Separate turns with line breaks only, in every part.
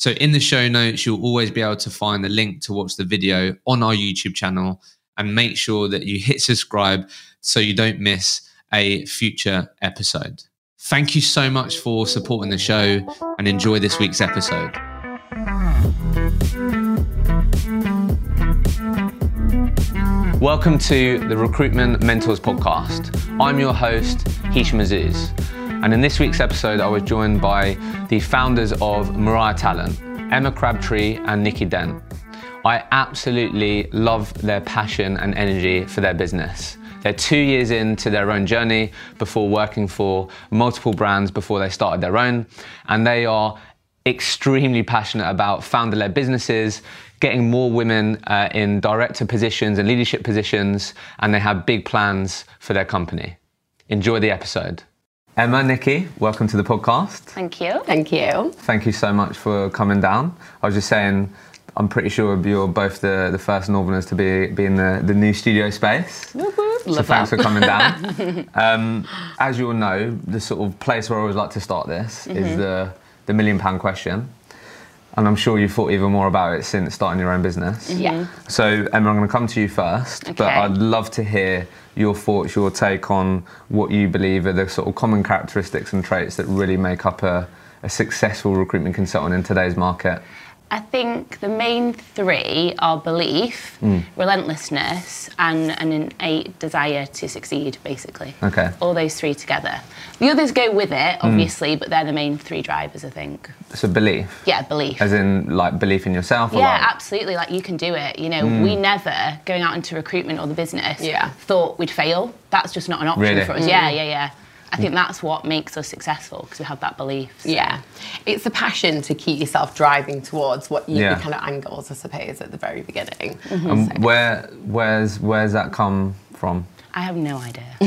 So, in the show notes, you'll always be able to find the link to watch the video on our YouTube channel and make sure that you hit subscribe so you don't miss a future episode. Thank you so much for supporting the show and enjoy this week's episode. Welcome to the Recruitment Mentors Podcast. I'm your host, Hisham Azuz. And in this week's episode, I was joined by the founders of Mirai Talent, Emma Crabtree and Nikki Dent. I absolutely love their passion and energy for their business. They're two years into their own journey before working for multiple brands before they started their own, and they are extremely passionate about founder led businesses, getting more women uh, in director positions and leadership positions, and they have big plans for their company. Enjoy the episode. Emma, Nikki, welcome to the podcast.
Thank you.
Thank you.
Thank you so much for coming down. I was just saying, I'm pretty sure you're both the, the first Northerners to be, be in the, the new studio space. So
Love
thanks
that.
for coming down. um, as you all know, the sort of place where I always like to start this
Mm-hmm.
is the, the million pound question. And I'm sure you've thought even more about it since starting your own business. Mm-hmm.
Yeah.
So, Emma, I'm going to come to you first, but I'd love to hear your thoughts, your take on what you believe are the sort of common characteristics and traits that really make up a, a successful recruitment consultant in today's market.
I think the main three are belief,
Mm.
relentlessness, and an innate desire to succeed, basically.
Okay.
All those three together. The others go with
Mm.
it, obviously, but they're the main three drivers, I think.
So, belief,
Yeah, belief.
as in like belief in yourself? Or
yeah,
like,
absolutely. Like you can do it. You know,
Mm.
we never going out into recruitment or the business
Yeah.
thought we'd fail. That's just not an option
Really?
for us. Yeah, yeah, yeah. I think that's what makes us successful because we have that belief. So-
Yeah. It's a passion to keep yourself driving towards what you
Yeah.
kind of angles, I suppose, at the very beginning.
And where, where's, where's that come from?
I have no idea.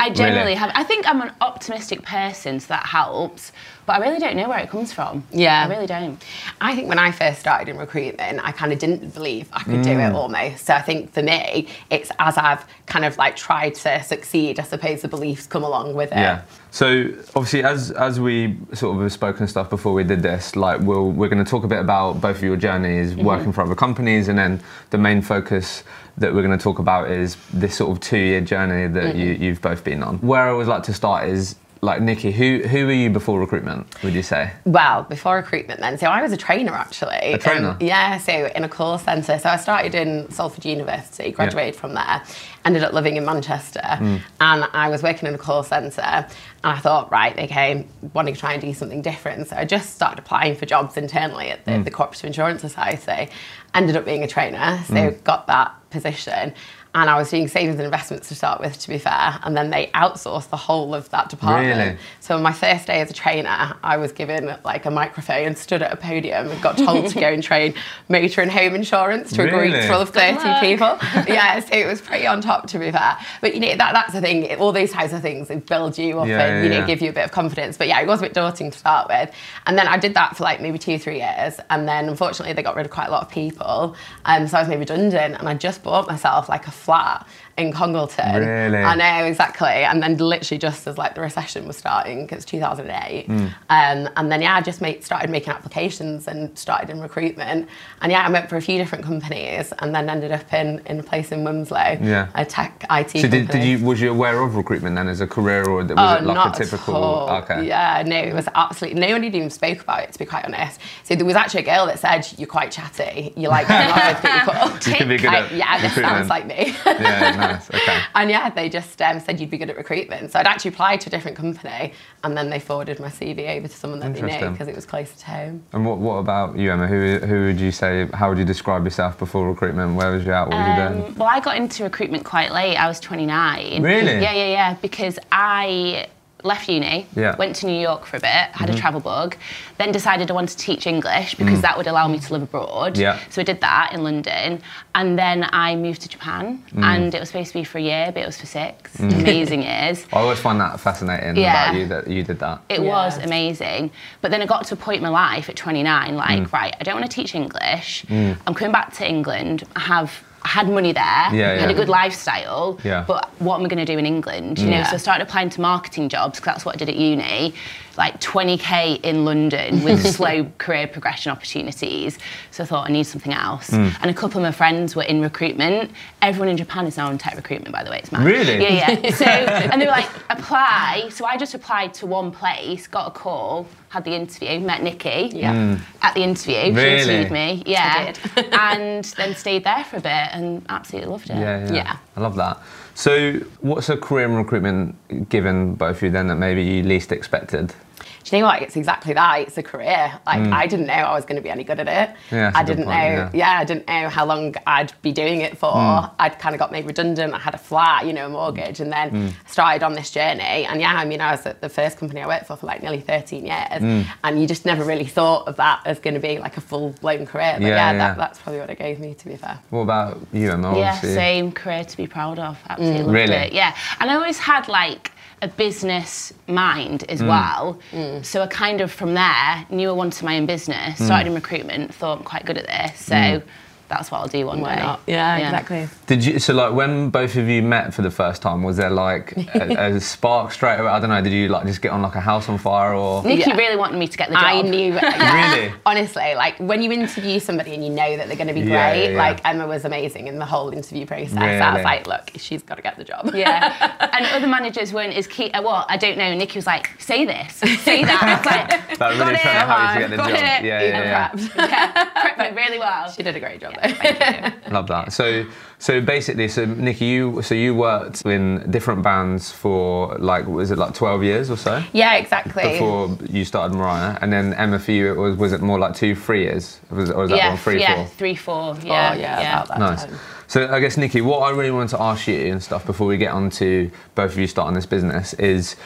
I generally have. I think I'm an optimistic person, so that helps. But I really don't know where it comes from.
Yeah.
I really don't.
I think when I first started in recruitment, I kind of didn't believe I could do it
Mm.
almost. So I think for me, it's as I've kind of like tried to succeed, I suppose the beliefs come along with it.
Yeah. So obviously, as as we sort of have spoken stuff before we did this, like we'll we're going to talk a bit about both of your journeys working for other companies, and then the main focus that we're going to talk about is this sort of two year journey that mm-hmm. you, you've both been on. Where I always like to start is like Nikki, who who were you before recruitment? Would you say?
Well, before recruitment, then. So I was a trainer actually.
A trainer?
Um, yeah, so in a call centre. So I started in Salford University, graduated from there, ended up living in Manchester,
Hmm.
and I was working in a call centre. And I thought, right, okay, wanting to try and do something different. So I just started applying for jobs internally at the,
Hmm.
the Cooperative Insurance Society. Ended up being a trainer, so
Hmm.
got that position. And I was doing savings and investments to start with, to be fair. And then they outsourced the whole of that department.
Really?
So on my first day as a trainer, I was given like a microphone and stood at a podium and got told to go and train motor and home insurance to a group full of 30 people. yeah, so it was pretty on top to be fair. But you know, that, that's the thing, all those types of things they build you up
Yeah,
and, you know,
yeah.
give you a bit of confidence. But yeah, it was a bit daunting to start with. And then I did that for like maybe two, three years. And then unfortunately they got rid of quite a lot of people. Um, so I was made redundant and I just bought myself like a flat in Congleton.
Really?
I know, exactly. And then literally just as like the recession was starting, it's 2008.
Hmm.
Um, and then yeah, I just made, started making applications and started in recruitment. And yeah, I went for a few different companies and then ended up in, in a place in Wilmslow,
Yeah.
a tech IT
So did, did you was you aware of recruitment then as a career, or was
Oh,
it like
not
a typical? Okay.
Yeah, no, it was absolutely no one even spoke about it to be quite honest. So there was actually a girl that said you're quite chatty, you like with people.
You can be good
I- yeah, this sounds like me.
Yeah, nice. Okay.
And yeah, they just um, said you'd be good at recruitment. So I'd actually applied to a different company, and then they forwarded my CV over to someone that they knew because it was closer to home.
And what, what about you, Emma? Who, who would you say, how would you describe yourself before recruitment? Where was you at? What was you doing?
Um, well, I got into recruitment quite late. I was 29.
Really?
Yeah, yeah, yeah. Because I left uni,
Yeah.
went to New York for a bit, had a mm-hmm. travel bug, then decided I wanted to teach English because mm. that would allow me to live abroad.
Yeah.
So I did that in London, and then I moved to Japan, mm. and it was supposed to be for a year, but it was for six mm. amazing years.
I always find that fascinating
Yeah.
about you that you did that.
It
Yeah.
was amazing. But then I got to a point in my life at 29, like, right, I don't want to teach English. I'm coming back to England. I have I had money there,
Yeah,
had
yeah.
a good lifestyle,
Yeah.
but what am I going to do in England? You know,
mm.
so I started applying to marketing jobs because that's what I did at uni, like 20k in London with slow career progression opportunities. So I thought I need something else.
Mm.
And a couple of my friends were in recruitment. Everyone in Japan is now in tech recruitment, by the way. It's mad.
Really?
Yeah, yeah. So, and they were like, apply. So I just applied to one place, got a call, had the interview, met Nikki
Yeah.
at the interview.
Really?
She interviewed me. Yeah.
I
and then stayed there for a bit and absolutely loved it.
Yeah, yeah,
Yeah.
I love that. So, what's a career in recruitment given both of you then that maybe you least expected?
Do you know what? It's exactly that. It's a career. Like I didn't know I was going to be any good at it.
Mm. Yeah, that's a
I
good
didn't
point,
know.
yeah.
I didn't know how long I'd be doing it for.
Mm.
I'd kind of got made redundant. I had a flat, you know, a mortgage, and then
Mm.
started on this journey. And yeah, I mean, I was at the first company I worked for for like nearly 13 years,
Mm.
and you just never really thought of that as going to be like a full blown career. But
Yeah,
yeah,
yeah.
That, that's probably what it gave me. To be fair.
What about you, Emma?
Yeah,
Obviously-
same career to be proud of. Absolutely loved
Really?
it. Yeah. And I always had like a business mind as mm. well. Mm. So I kind of from there knew I wanted my own business, started mm. in recruitment, thought I'm quite good at this. So that's what I'll do one
Why
day.
not? Yeah, exactly.
Did you? So, like, when both of you met for the first time, was there like a, a spark straight away? I don't know. Did you like just get on like a house on fire or?
Nikki
Yeah.
really wanted me to get the job.
I knew.
Really?
Honestly, like when you interview somebody and you know that they're going to be great,
yeah, yeah.
like Emma was amazing in the whole interview process. I
Really?
was like, look, she's got to get the job.
Yeah, and other managers weren't as keen. uh, Well, I don't know. Nikki was like, "Say this, say that." I was like,
Like, really
"Got
trying to
it,
to get the
got
job.
it."
Yeah, yeah,
Even
yeah.
prepped.
yeah, prepped me really well.
She did a great job though.
Love that. So, so basically, so Nikki, you so you worked in different bands for like was it like twelve years or so
yeah, exactly.
before you started Mirai, and then Emma for you it was was it more like two three years? Was, or was that
yeah,
one three
yeah,
four?
three, four.
Oh,
Yeah,
yeah, about that
Nice.
time.
So I guess Nikki, what I really wanted to ask you and stuff before we get on to both of you starting this business is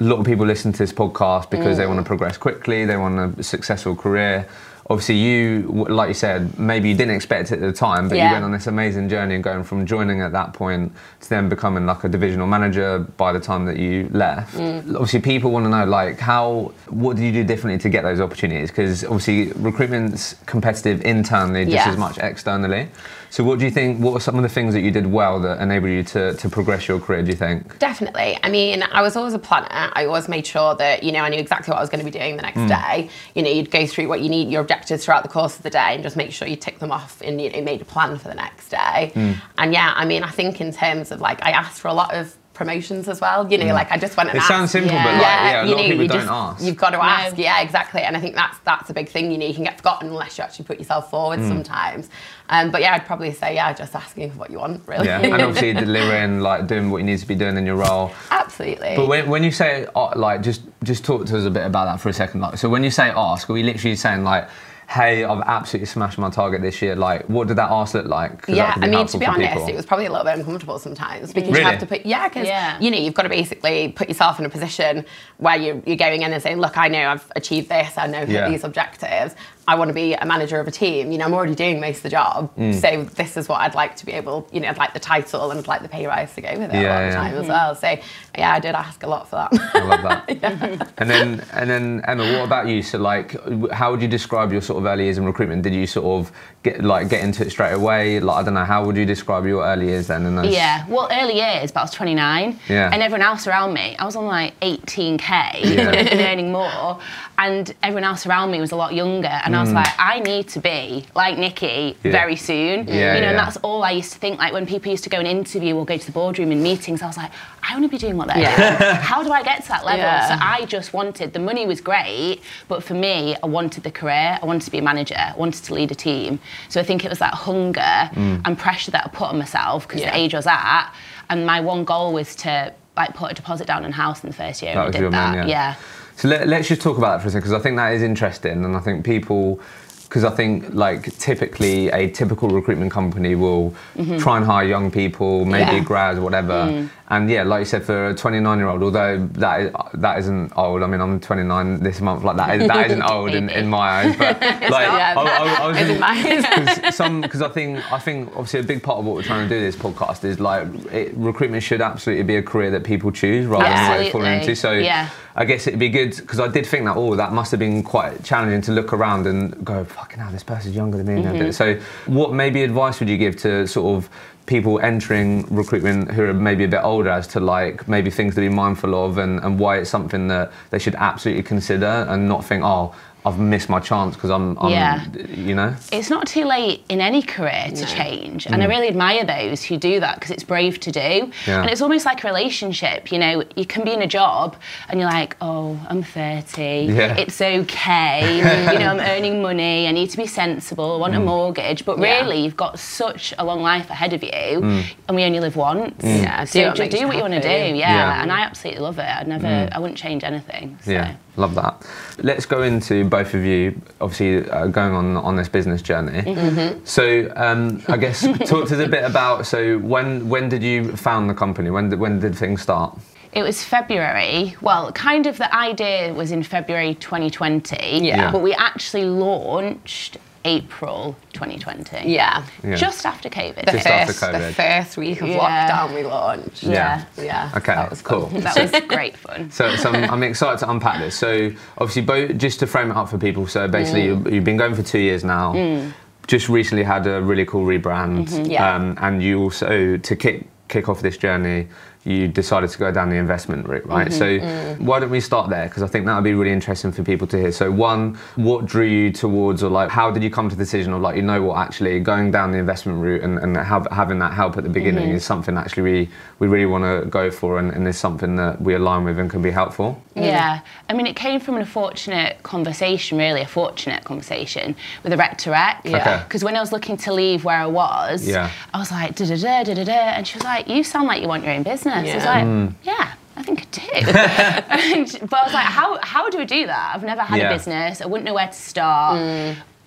a lot of people listen to this podcast because they want to
Mm.
progress quickly, they want a successful career. Obviously, you, like you said, maybe you didn't expect it at the time, but you went on this amazing journey and going from joining at that point to then becoming like a divisional manager by the time that you left.
Mm.
Obviously, people want to know like how, what did you do differently to get those opportunities? Because obviously, recruitment's competitive internally just
Yeah.
as much externally. So, what do you think? What were some of the things that you did well that enabled you to, to progress your career? Do you think?
Definitely. I mean, I was always a planner. I always made sure that, you know, I knew exactly what I was going to be doing the next mm. day. You know, you'd go through what you need, your objectives throughout the course of the day and just make sure you tick them off and, you know, made a plan for the next day. Mm. And yeah, I mean, I think in terms of like, I asked for a lot of promotions as well. You know, like I just went and
It
asked.
sounds simple,
Yeah.
but like, yeah, a
you
lot
know,
of people
you
don't
just,
ask.
You've got to ask,
No.
yeah, exactly. And I think that's that's a big thing. You know, you can get forgotten unless you actually put yourself forward
Mm.
sometimes. Um, but yeah, I'd probably say yeah, just asking for what you want, really.
yeah, and obviously delivering, like doing what you need to be doing in your role.
Absolutely.
But when, when you say uh, like, just just talk to us a bit about that for a second. Like, so when you say ask, are we literally saying like, hey, I've absolutely smashed my target this year? Like, what did that ask look like?
yeah, I mean, to be honest,
people.
it was probably a little bit uncomfortable sometimes because
Really?
you have to put, yeah, because
Yeah.
you know you've got to basically put yourself in a position where you're, you're going in and saying, look, I know I've achieved this, I know I've
Yeah.
these objectives. I want to be a manager of a team. You know, I'm already doing most of the job,
Mm.
so this is what I'd like to be able. You know, I'd like the title and I'd like the pay rise to go with it a
Yeah,
lot of the
yeah.
time as well. So yeah, I did ask a lot for that.
I love that. And then, and then Emma, what about you? So, like, how would you describe your sort of early years in recruitment? Did you sort of get like get into it straight away? Like, I don't know. How would you describe your early years then? In those?
Yeah, well, early years, but I was 29.
Yeah.
And everyone else around me, I was on like 18k,
Yeah.
and earning more. And everyone else around me was a lot younger. And I was like, I need to be like Nikki
Mm. Yeah.
very soon.
Yeah,
you know,
yeah.
and that's all I used to think. Like when people used to go and interview or go to the boardroom in meetings, I was like, I want to be doing what they're
Yeah.
doing. How do I get to that level?
Yeah.
So I just wanted, the money was great, but for me, I wanted the career. I wanted to be a manager. I wanted to lead a team. So I think it was that hunger
Mm.
and pressure that I put on myself because
Yeah.
the age I was at. And my one goal was to like put a deposit down on house in the first year.
That
and
was
I did
your
that.
main, yeah.
yeah.
So let, let's just talk about that for a second because I think that is interesting, and I think people because I think like typically a typical recruitment company will try and hire young people, maybe
Yeah.
grads, whatever. And yeah, like you said, for a 29 year old, although that is, that isn't old. I mean, I'm 29 this month. Like that, is, that isn't old in, in my eyes. But like,
Yeah,
I, I, I was
Is it?
Cause some because I think I think obviously a big part of what we're trying to do this podcast is like it, recruitment should absolutely be a career that people choose rather than what they fall into. So
Yeah.
I guess it'd be good because I did think that oh that must have been quite challenging to look around and go fucking hell this person's younger than me.
Mm-hmm.
So what maybe advice would you give to sort of people entering recruitment who are maybe a bit older as to like maybe things to be mindful of and, and why it's something that they should absolutely consider and not think oh I've missed my chance because I'm, I'm
Yeah.
you know
it's not too late in any career to
No.
change and i really admire those who do that because it's brave to do
Mm. Yeah.
and it's almost like a relationship you know you can be in a job and you're like oh i'm 30
Yeah.
it's okay you know i'm earning money i need to be sensible i want
Mm.
a mortgage but
Yeah.
really you've got such a long life ahead of you and we only live once
Yeah, do
so
what
just do what you want to do yeah.
Yeah.
and i absolutely love it i'd never i wouldn't change anything so.
Yeah, love that. Let's go into both of you, obviously uh, going on on this business journey.
Mm-hmm.
So um, I guess talk to us a bit about. So when when did you found the company? When did, when did things start?
It was February. Well, kind of the idea was in February 2020.
Yeah.
But we actually launched April 2020.
Yeah.
Yeah.
Just after COVID.
The
Just after
first, the first week of
Yeah.
lockdown we launched.
Yeah.
Yeah.
Okay,
That was
cool.
fun.
that was great fun.
So, so I'm, I'm excited to unpack this. So obviously, both just to frame it up for people. So basically,
Mm.
you, you've been going for two years now. Just recently had a really cool rebrand,
Mm-hmm.
Yeah.
um, and you also to kick kick off this journey. You decided to go down the investment route, right?
Mm-hmm.
So why don't we start there? Because I think that would be really interesting for people to hear. So one, what drew you towards, or like, how did you come to the decision of like, you know what, actually going down the investment route and, and have, having that help at the beginning
Mm-hmm.
is something actually we we really want to go for, and, and is something that we align with and can be helpful.
Yeah. I mean, it came from an unfortunate conversation, really, a fortunate conversation with a rec to rec.
Yeah.
Okay.
Because when I was looking to leave where I was,
Yeah.
I was like, da da da da da da. And she was like, You sound like you want your own business. I was
Yeah.
like,
Mm.
Yeah. I think I do. And- but I was like, how, how do I do that? I've never had
Yeah.
a business. I wouldn't know where to start.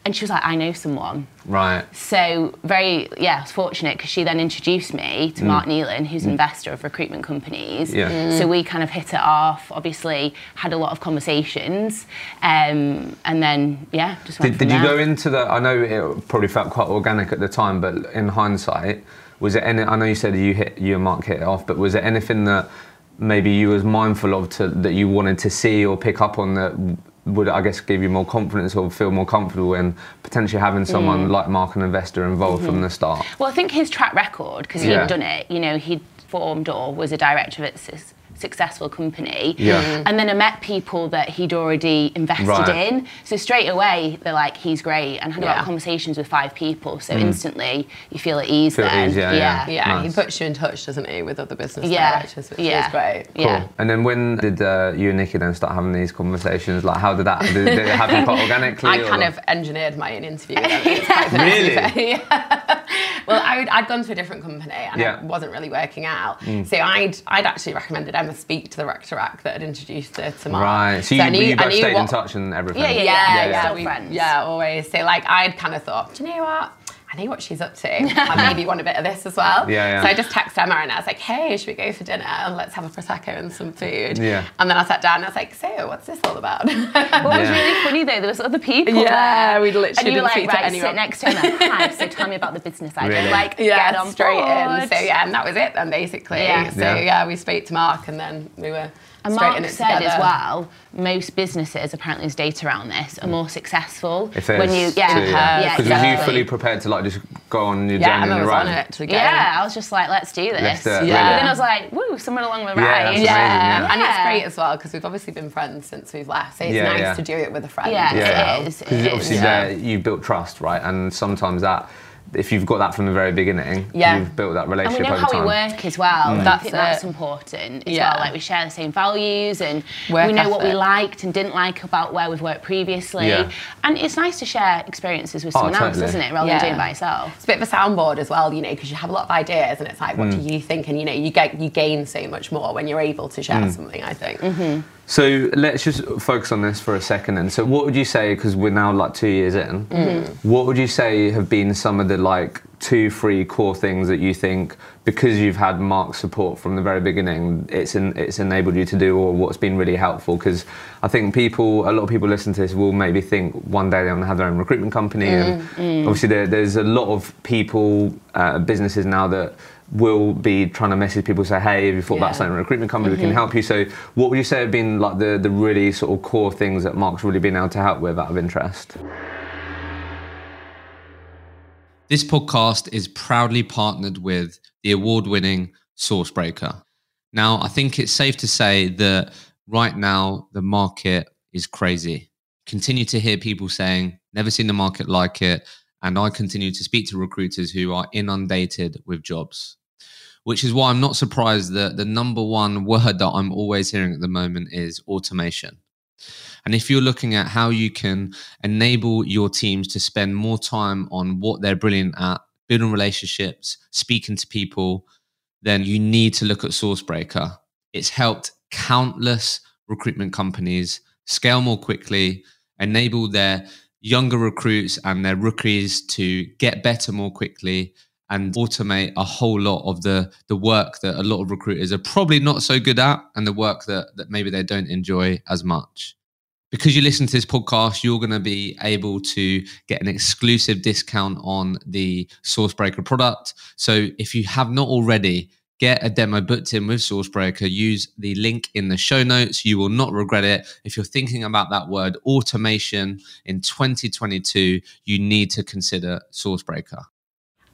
And she was like, I know someone.
Right.
So very, yeah, I was fortunate because she then introduced me to Mark Nealon, who's an investor of recruitment companies.
Mm. Yeah.
So we kind of hit it off. Obviously, had a lot of conversations, um, and then yeah, just went
Did,
from
did you go into the? I know it probably felt quite organic at the time, but in hindsight, was it any? I know you said you hit you and Mark hit it off, but was there anything that maybe you was mindful of to, that you wanted to see or pick up on that would I guess give you more confidence or feel more comfortable in potentially having someone
Mm.
like Mark, an investor, involved
Mm-hmm.
from the start?
Well, I think his track record, because
Yeah.
he'd done it, you know, he'd formed or was a director of a su- successful company.
Yeah. Mhm.
And then I met people that he'd already invested
Right.
in. So straight away, they're like, he's great. And had a lot
Yeah.
of conversations with five people. So instantly, you feel at ease
Mm. Feel at
then.
ease, yeah, yeah.
Yeah,
Nice.
he puts you in touch, doesn't he, with other business
Yeah.
directors, which
Yeah.
is great.
Yeah.
And then when did uh, you and Nikki then start having these conversations? Like, how did that? Did, did it happen quite organically?
I
or
kind
like-
of engineered my own interview. with them. It's quite funny, to be
Really?
Yeah. Well, I, I'd gone to a different company and
Yeah. Mm.
it wasn't really working out. So I'd, I'd actually recommended Emma speak to the rec to rec that had introduced her to Mark.
Right. So you,
I knew-
you
I
both
knew
stayed in touch and everything.
Yeah, yeah,
Yeah,
yeah,
yeah,
still
we-
friends.
yeah, always. So like I'd kind of thought, do you know what? I know what she's up to. I maybe want a bit of this as well.
Yeah, yeah.
So I just texted Emma and I was like, hey, should we go for dinner? And let's have a prosecco and some food.
Yeah.
And then I sat down and I was like, so what's this all about?
What was really funny though, there was other people.
Yeah,
there.
we'd literally
And you were
didn't
like,
speak to
right,
anyone.
sit next to him. Like, Hi, so tell me about the business idea.
Really?
Like,
yeah,
get on
straight
board.
in. So yeah, and that was it then basically.
Yeah.
So
Yeah.
yeah. we spoke to Mark and then we were
And
straight
Mark said
together.
as well, most businesses, apparently there's data around this, are more successful
If
when you, yeah,
two,
yeah,
Because was
exactly.
you fully prepared to like just go on your
Yeah,
journey
Emma
on
was on it to
Yeah, I was just like, let's do this.
Let's do it,
Yeah.
But then I was like, woo, someone along the
Yeah,
ride.
that's
Yeah.
amazing, yeah.
and it's great as well because we've obviously been friends since we've left. So it's
Yeah,
nice
yeah.
to do it with a friend.
Yeah,
as
it
well.
is, it
Because obviously
Yeah.
there you built trust, right? And sometimes that, if you've got that from the very beginning,
Yeah.
you've built that
And we
relationship
know
over
how
time.
we work as well.
Mm.
I
That's
think that's
it.
important as
Yeah.
well. Like we share the same values and
Work
we know what we liked and didn't like about where we've worked previously.
Yeah.
And it's nice to share experiences with
Oh,
someone else, isn't it? Rather
Yeah.
than doing it by yourself.
It's a bit of a soundboard as well, you know, because you have a lot of ideas and it's like, what
Mm.
do you think? And you know, you get you gain so much more when you're able to share
Mm.
something. I think.
Mm-hmm.
So let's just focus on this for a second. And so, what would you say? Because we're now like two years in. Mm-hmm. What would you say have been some of the like two, three core things that you think because you've had Mark's support from the very beginning, it's in, it's enabled you to do, or what's been really helpful? Because I think people, a lot of people listen to this will maybe think one day they're going to have their own recruitment company, and mm, mm. obviously there, there's a lot of people, uh, businesses now that will be trying to message people say hey have you thought
Yeah.
about starting a recruitment company we can mm-hmm. help you so what would you say have been like the, the really sort of core things that mark's really been able to help with out of interest
This podcast is proudly partnered with the award winning Sourcebreaker. Now, I think it's safe to say that right now the market is crazy. Continue to hear people saying, never seen the market like it. And I continue to speak to recruiters who are inundated with jobs, which is why I'm not surprised that the number one word that I'm always hearing at the moment is automation. And if you're looking at how you can enable your teams to spend more time on what they're brilliant at, building relationships, speaking to people, then you need to look at Sourcebreaker. It's helped countless recruitment companies scale more quickly, enable their younger recruits and their rookies to get better more quickly and automate a whole lot of the the work that a lot of recruiters are probably not so good at and the work that, that maybe they don't enjoy as much because you listen to this podcast, you're going to be able to get an exclusive discount on the Sourcebreaker product. So if you have not already, get a demo booked in with Sourcebreaker. Use the link in the show notes. You will not regret it. If you're thinking about that word automation in 2022, you need to consider Sourcebreaker.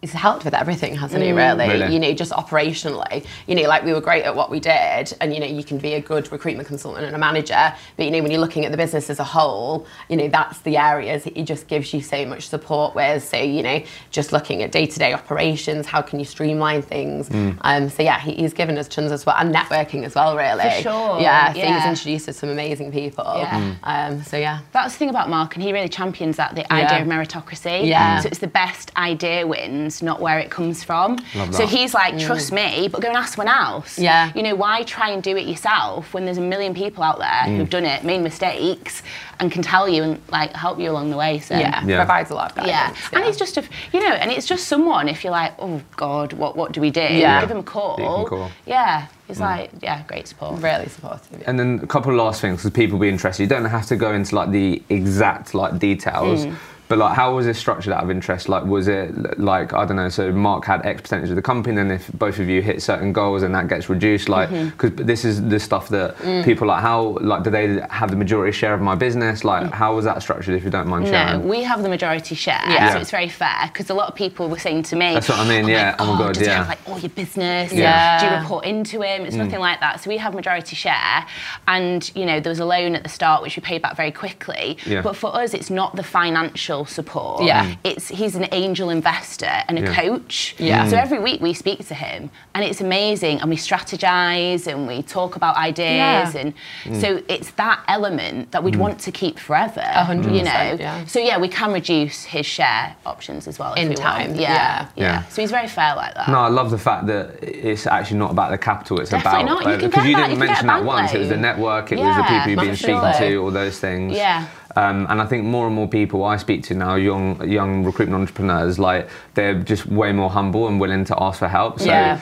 He's helped with everything, hasn't he? Really?
Really?
you know, just operationally. You know, like we were great at what we did, and you know, you can be a good recruitment consultant and a manager, but you know, when you're looking at the business as a whole, you know, that's the areas that he just gives you so much support with. So you know, just looking at day-to-day operations, how can you streamline things? Um, so yeah, he, he's given us tons as well, and networking as well, really.
For sure,
Yeah, so
yeah.
he's introduced us to some amazing people.
Yeah.
Um, so yeah.
That's the thing about Mark, and he really champions that the
Yeah.
idea of meritocracy.
Yeah.
So it's the best idea wins, not where it comes from. So he's like, trust me, but go and ask someone else.
Mm. Yeah.
You know, why try and do it yourself when there's a million people out there
Mm.
who've done it, made mistakes, and can tell you and like help you along the way. So
Yeah,
Yeah.
provides a lot of
Yeah,
guidance.
and it's just a, you know, and it's just someone. If you're like, oh God, what what do we do?
Yeah.
give him a call.
Can call.
Yeah, it's like, yeah, great support.
really supportive. yeah.
And then a couple of last things because people will be interested. You don't have to go into like the exact like details. But like, how was it structured out of interest? Like, was it like I don't know? So Mark had X percentage of the company, and then if both of you hit certain goals, and that gets reduced. Like, mm-hmm. because this is the stuff that mm. people like. How like do they have the majority share of my business? Like, mm. how was that structured? If you don't mind sharing.
No, we have the majority share,
Yeah.
so it's very fair because a lot of people were saying to me,
That's what I mean, yeah. Oh my oh, God,
does he
yeah.
have like all your business?
Yeah.
Do you report into him?
Mm.
It's nothing like that. So we have majority share, and you know there was a loan at the start which we paid back very quickly.
Yeah.
But for us, it's not the financial support.
Yeah. Mm.
It's he's an angel investor and a
Yeah.
coach.
Yeah.
So mm. every week we speak to him, and it's amazing, and we strategize and we talk about ideas,
Yeah.
and
Mm.
so it's that element that we'd mm. want to keep forever.
A hundred
You know.
yeah.
So yeah, we can reduce his share options as well
In
we
time, yeah.
Yeah, yeah,
Yeah.
So he's very fair like that.
No, I love the fact that it's actually not about the capital. It's
Definitely
about
not. You can
because
get
you
that.
didn't
You can get
mention that
bank
once. It was the network. It was the people you've been
massively.
speaking to. All those things.
Yeah.
Um, and I think more and more people I speak to now, young young recruitment entrepreneurs, like they're just way more humble and willing to ask for help. So
Yeah.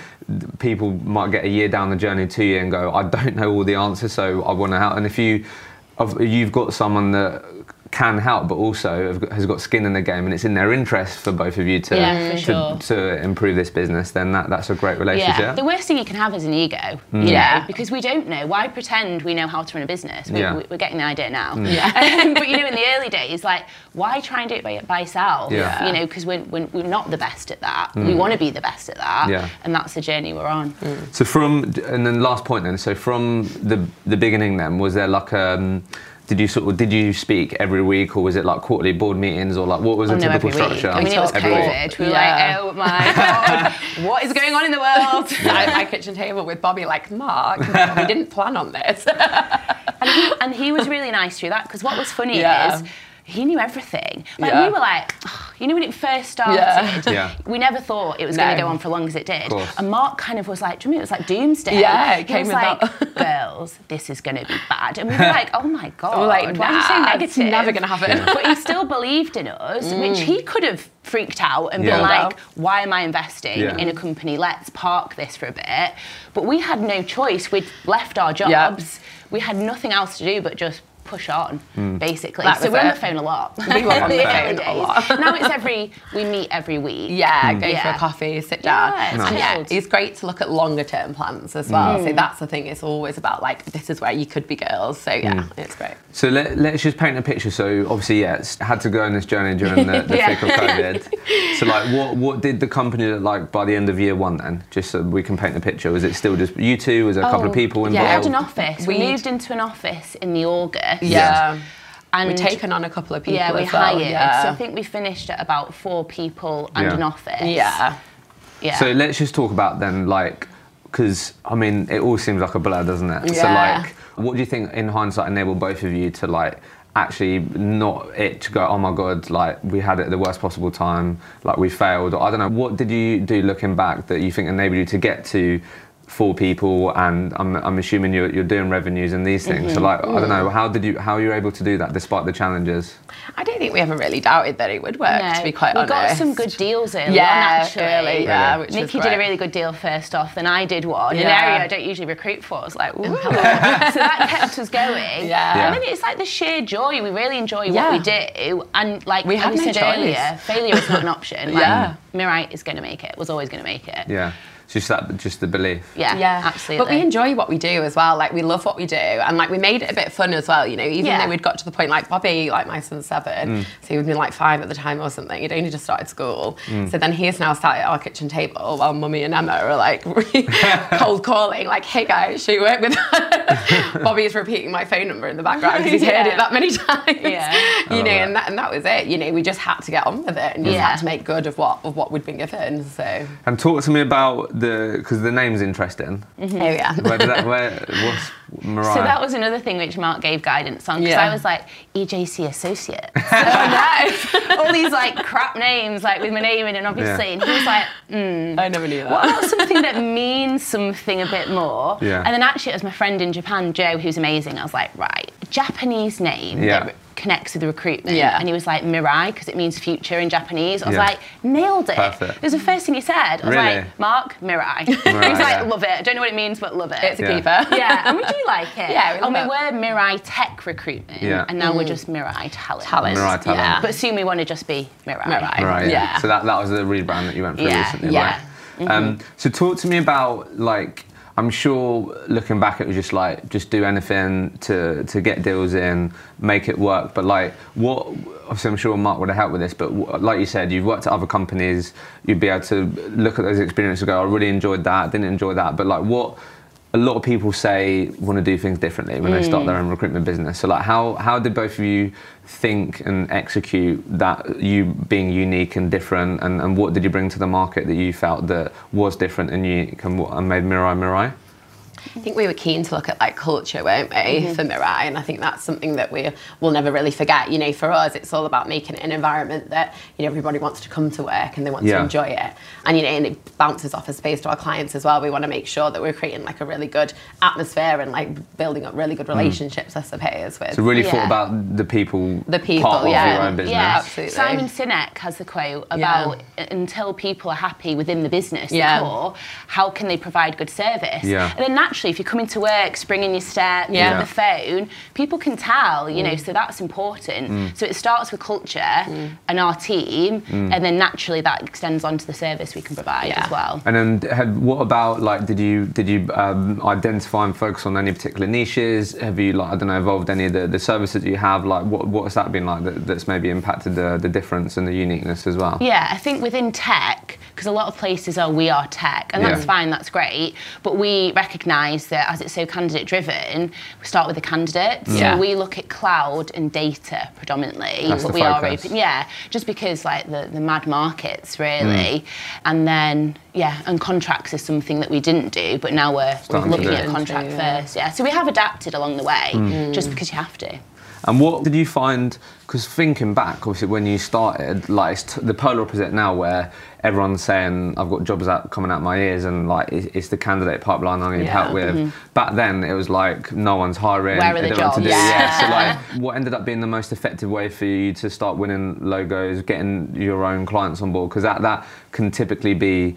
people might get a year down the journey, two year, and go, I don't know all the answers, so I want to help. And if you you've got someone that can help, but also have got- has got skin in the game, and it's in their interest for both of you to
Yeah,
to,
sure.
to improve this business, then that, that's a great relationship.
Yeah. The worst thing you can have is an ego. You
Yeah.
know, because we don't know. Why pretend we know how to run a business? We,
Yeah.
we- We're getting the idea now.
Yeah.
Um, but you know, in the early days, like, why try and do it by, by yourself?
Yeah.
You know, because we're, we're, we're not the best at that. We want to be the best at that.
Yeah.
And that's the journey we're on.
So from and then last point then. So from the the beginning then, was there like um, did you sort of did you speak every week or was it like quarterly board meetings or like what was the
Oh, no,
typical
every week.
structure?
I mean, it was
Every week.
COVID. We were
Yeah.
like, oh my God, what is going on in the world?
at my kitchen table with Bobby, like, Mark, we didn't plan on this.
and, he, and he was really nice through that because what was funny
Yeah.
is he knew everything. Like
Yeah.
we were like, oh, you know, when it first started,
Yeah.
Yeah.
we never thought it was going to go on for as long as it did. And Mark kind of was like, do you remember it was like doomsday?
Yeah, it
he
came
was
with
like,
that.
girls, this is going to be bad. And we were like, oh my god,
We're like,
why are you so
nah,
negative?
it's never gonna happen. Mm.
but he still believed in us, which he could have freaked out and
Yeah.
been like, why am I investing
Yeah.
in a company? Let's park this for a bit. But we had no choice. We'd left our jobs.
Yeah.
We had nothing else to do but just push on, hmm. basically.
That
so we're on the phone a lot.
We were on the
early
phone a lot.
now it's every, we meet every week.
Yeah, go hmm.
for
a coffee, sit down.
Yeah, it's
and yeah, it's great to look at longer term plans as well. So hmm. that's the thing. It's always about like this is where you could be girls. So yeah, it's great.
So let, let's just paint a picture. So obviously, yeah, it's had to go on this journey during the, the
Yeah.
thick of COVID. So like, what what did the company look like by the end of year one then? Just so we can paint the picture. Was it still just you two? Was there a couple of
Oh,
people
We
yeah.
had an office. We
We'd-
moved into an office in the August.
Yeah.
And
We've taken on a couple of people.
yeah, we
as well.
hired.
Yeah.
So I think we finished at about four people and
Yeah.
an office.
yeah.
Yeah.
So let's just talk about then, like, because I mean, it all seems like a blur, doesn't it?
Yeah.
So like, what do you think in hindsight enabled both of you to like actually not it to go, oh my god, like we had it at the worst possible time, like we failed, or I don't know. What did you do looking back that you think enabled you to get to? Four people, and I'm, I'm assuming you're, you're doing revenues and these things. So,
Mm-hmm.
like, I don't know, how did you, how are you able to do that despite the challenges?
I don't think we ever really doubted that it would work.
No,
to be quite
we
honest, we
got some good deals in
Yeah,
on, actually.
early, yeah,
Really?
which
Nikki did a really good deal first off, then I did one. An area I don't usually recruit for. I was like, ooh, hello. so that kept us going.
Yeah.
And then it's like the sheer joy. We really enjoy
Yeah.
what we do. And like
We
we
had
we
no
said
choice.
earlier, failure is not an option. Like,
Yeah.
Mirai is going to make it, was always going to make it.
Yeah, it's just that, just the belief.
Yeah,
Yeah,
absolutely.
But we enjoy what we do as well. Like we love what we do, and like we made it a bit fun as well. You know, even
Yeah.
though we'd got to the point like Bobby, like my son's seven, mm. so he would been like five at the time or something. He'd only just started school, mm. so then he's now sat at our kitchen table while Mummy and Emma are like cold calling, like, "Hey guys, should you work with?" Us? Bobby's repeating my phone number in the background because he's heard it that many times.
Yeah.
you know,
that.
and that and that was it. You know, we just had to get on with it and just
Yeah.
had to make good of what of what we'd been given. So,
And talk to me about the because the name's interesting. Mm-hmm.
oh yeah.
Where did that? Where what's Mirai?
So that was another thing which Mark gave guidance on because
Yeah.
I was like EJC associate,
no.
all these like crap names like with my name in, and obviously,
Yeah.
and he was like, hmm,
I never knew that.
what about something that means something a bit more?
Yeah.
And then actually, it was my friend in Japan, Joe, who's amazing. I was like, right, Japanese name
Yeah.
that re- connects with the recruitment.
Yeah.
And he was like, Mirai, because it means future in Japanese. I was
Yeah.
like, nailed it.
Perfect.
It was the first thing he said. I was
Really?
like, Mark, Mirai.
Mirai,
he was like,
yeah.
love it. I don't know what it means, but love it.
It's a
Yeah.
keeper.
yeah, and we do like it.
Yeah, we love
and we were Mirai Tech Recruitment,
Yeah.
and now we're just Mirai Talent.
Talent.
Mirai Talent.
Yeah.
But soon we want to just be Mirai.
Mirai.
Right. Yeah.
Yeah.
So that, that was the rebrand that you went through
Yeah,
recently,
yeah.
right? Um, so talk to me about like I'm sure looking back it was just like just do anything to to get deals in, make it work. But like what obviously I'm sure Mark would have helped with this. But like you said, you've worked at other companies. You'd be able to look at those experiences and go, I really enjoyed that. Didn't enjoy that. But like what a lot of people say want to do things differently when they start their own hmm. recruitment business. So like how how did both of you think and execute that you being unique and different and, and what did you bring to the market that you felt that was different and unique and, what, and made Mirai Mirai?
I think we were keen to look at like culture, weren't we, mm-hmm. for Mirai? And I think that's something that we will never really forget. You know, for us, it's all about making an environment that you know everybody wants to come to work and they want
Yeah.
to enjoy it. And you know, and it bounces off a space to our clients as well. We want to make sure that we're creating like a really good atmosphere and like building up really good mm. relationships, I suppose. With
So really thought about the people,
The people,
part of
yeah.
your own business.
Yeah,
Absolutely.
Simon Sinek has the quote
Yeah.
about until people are happy within the business,
Yeah.
core, how can they provide good service?
Yeah.
And then naturally, if you come into work, spring in your step,
Yeah.
yeah. the phone, people can tell, you know, so that's important.
Mm.
So it starts with culture and our team,
Mm.
and then naturally that extends onto the service we can provide
Yeah.
as well.
And then, had, what about like? Did you did you um, identify and focus on any particular niches? Have you like I don't know evolved any of the, the services you have? Like, what what has that been like that, that's maybe impacted the, the difference and the uniqueness as well?
Yeah, I think within tech, because a lot of places are we are tech, and that's fine, that's great. But we recognise that as it's so candidate driven, we start with the candidates.
Yeah.
So we look at cloud and data predominantly.
That's
but
the
we are
focus.
open. Yeah, just because like the, the mad markets
Mm.
really. And then yeah, and contracts is something that we didn't do, but now we're, we're looking at
it.
contract
Yeah.
first. Yeah. So we have adapted along the way,
Mm.
just because you have to.
And what did you find? Because thinking back, obviously, when you started, like it's t- the polar opposite now, where everyone's saying I've got jobs out coming out my ears, and like it's, it's the candidate pipeline I need
Yeah.
help with. Mm-hmm. Back then, it was like no one's hiring.
Where are the
don't what to do.
jobs?
Yeah. So like, what ended up being the most effective way for you to start winning logos, getting your own clients on board? Because that that can typically be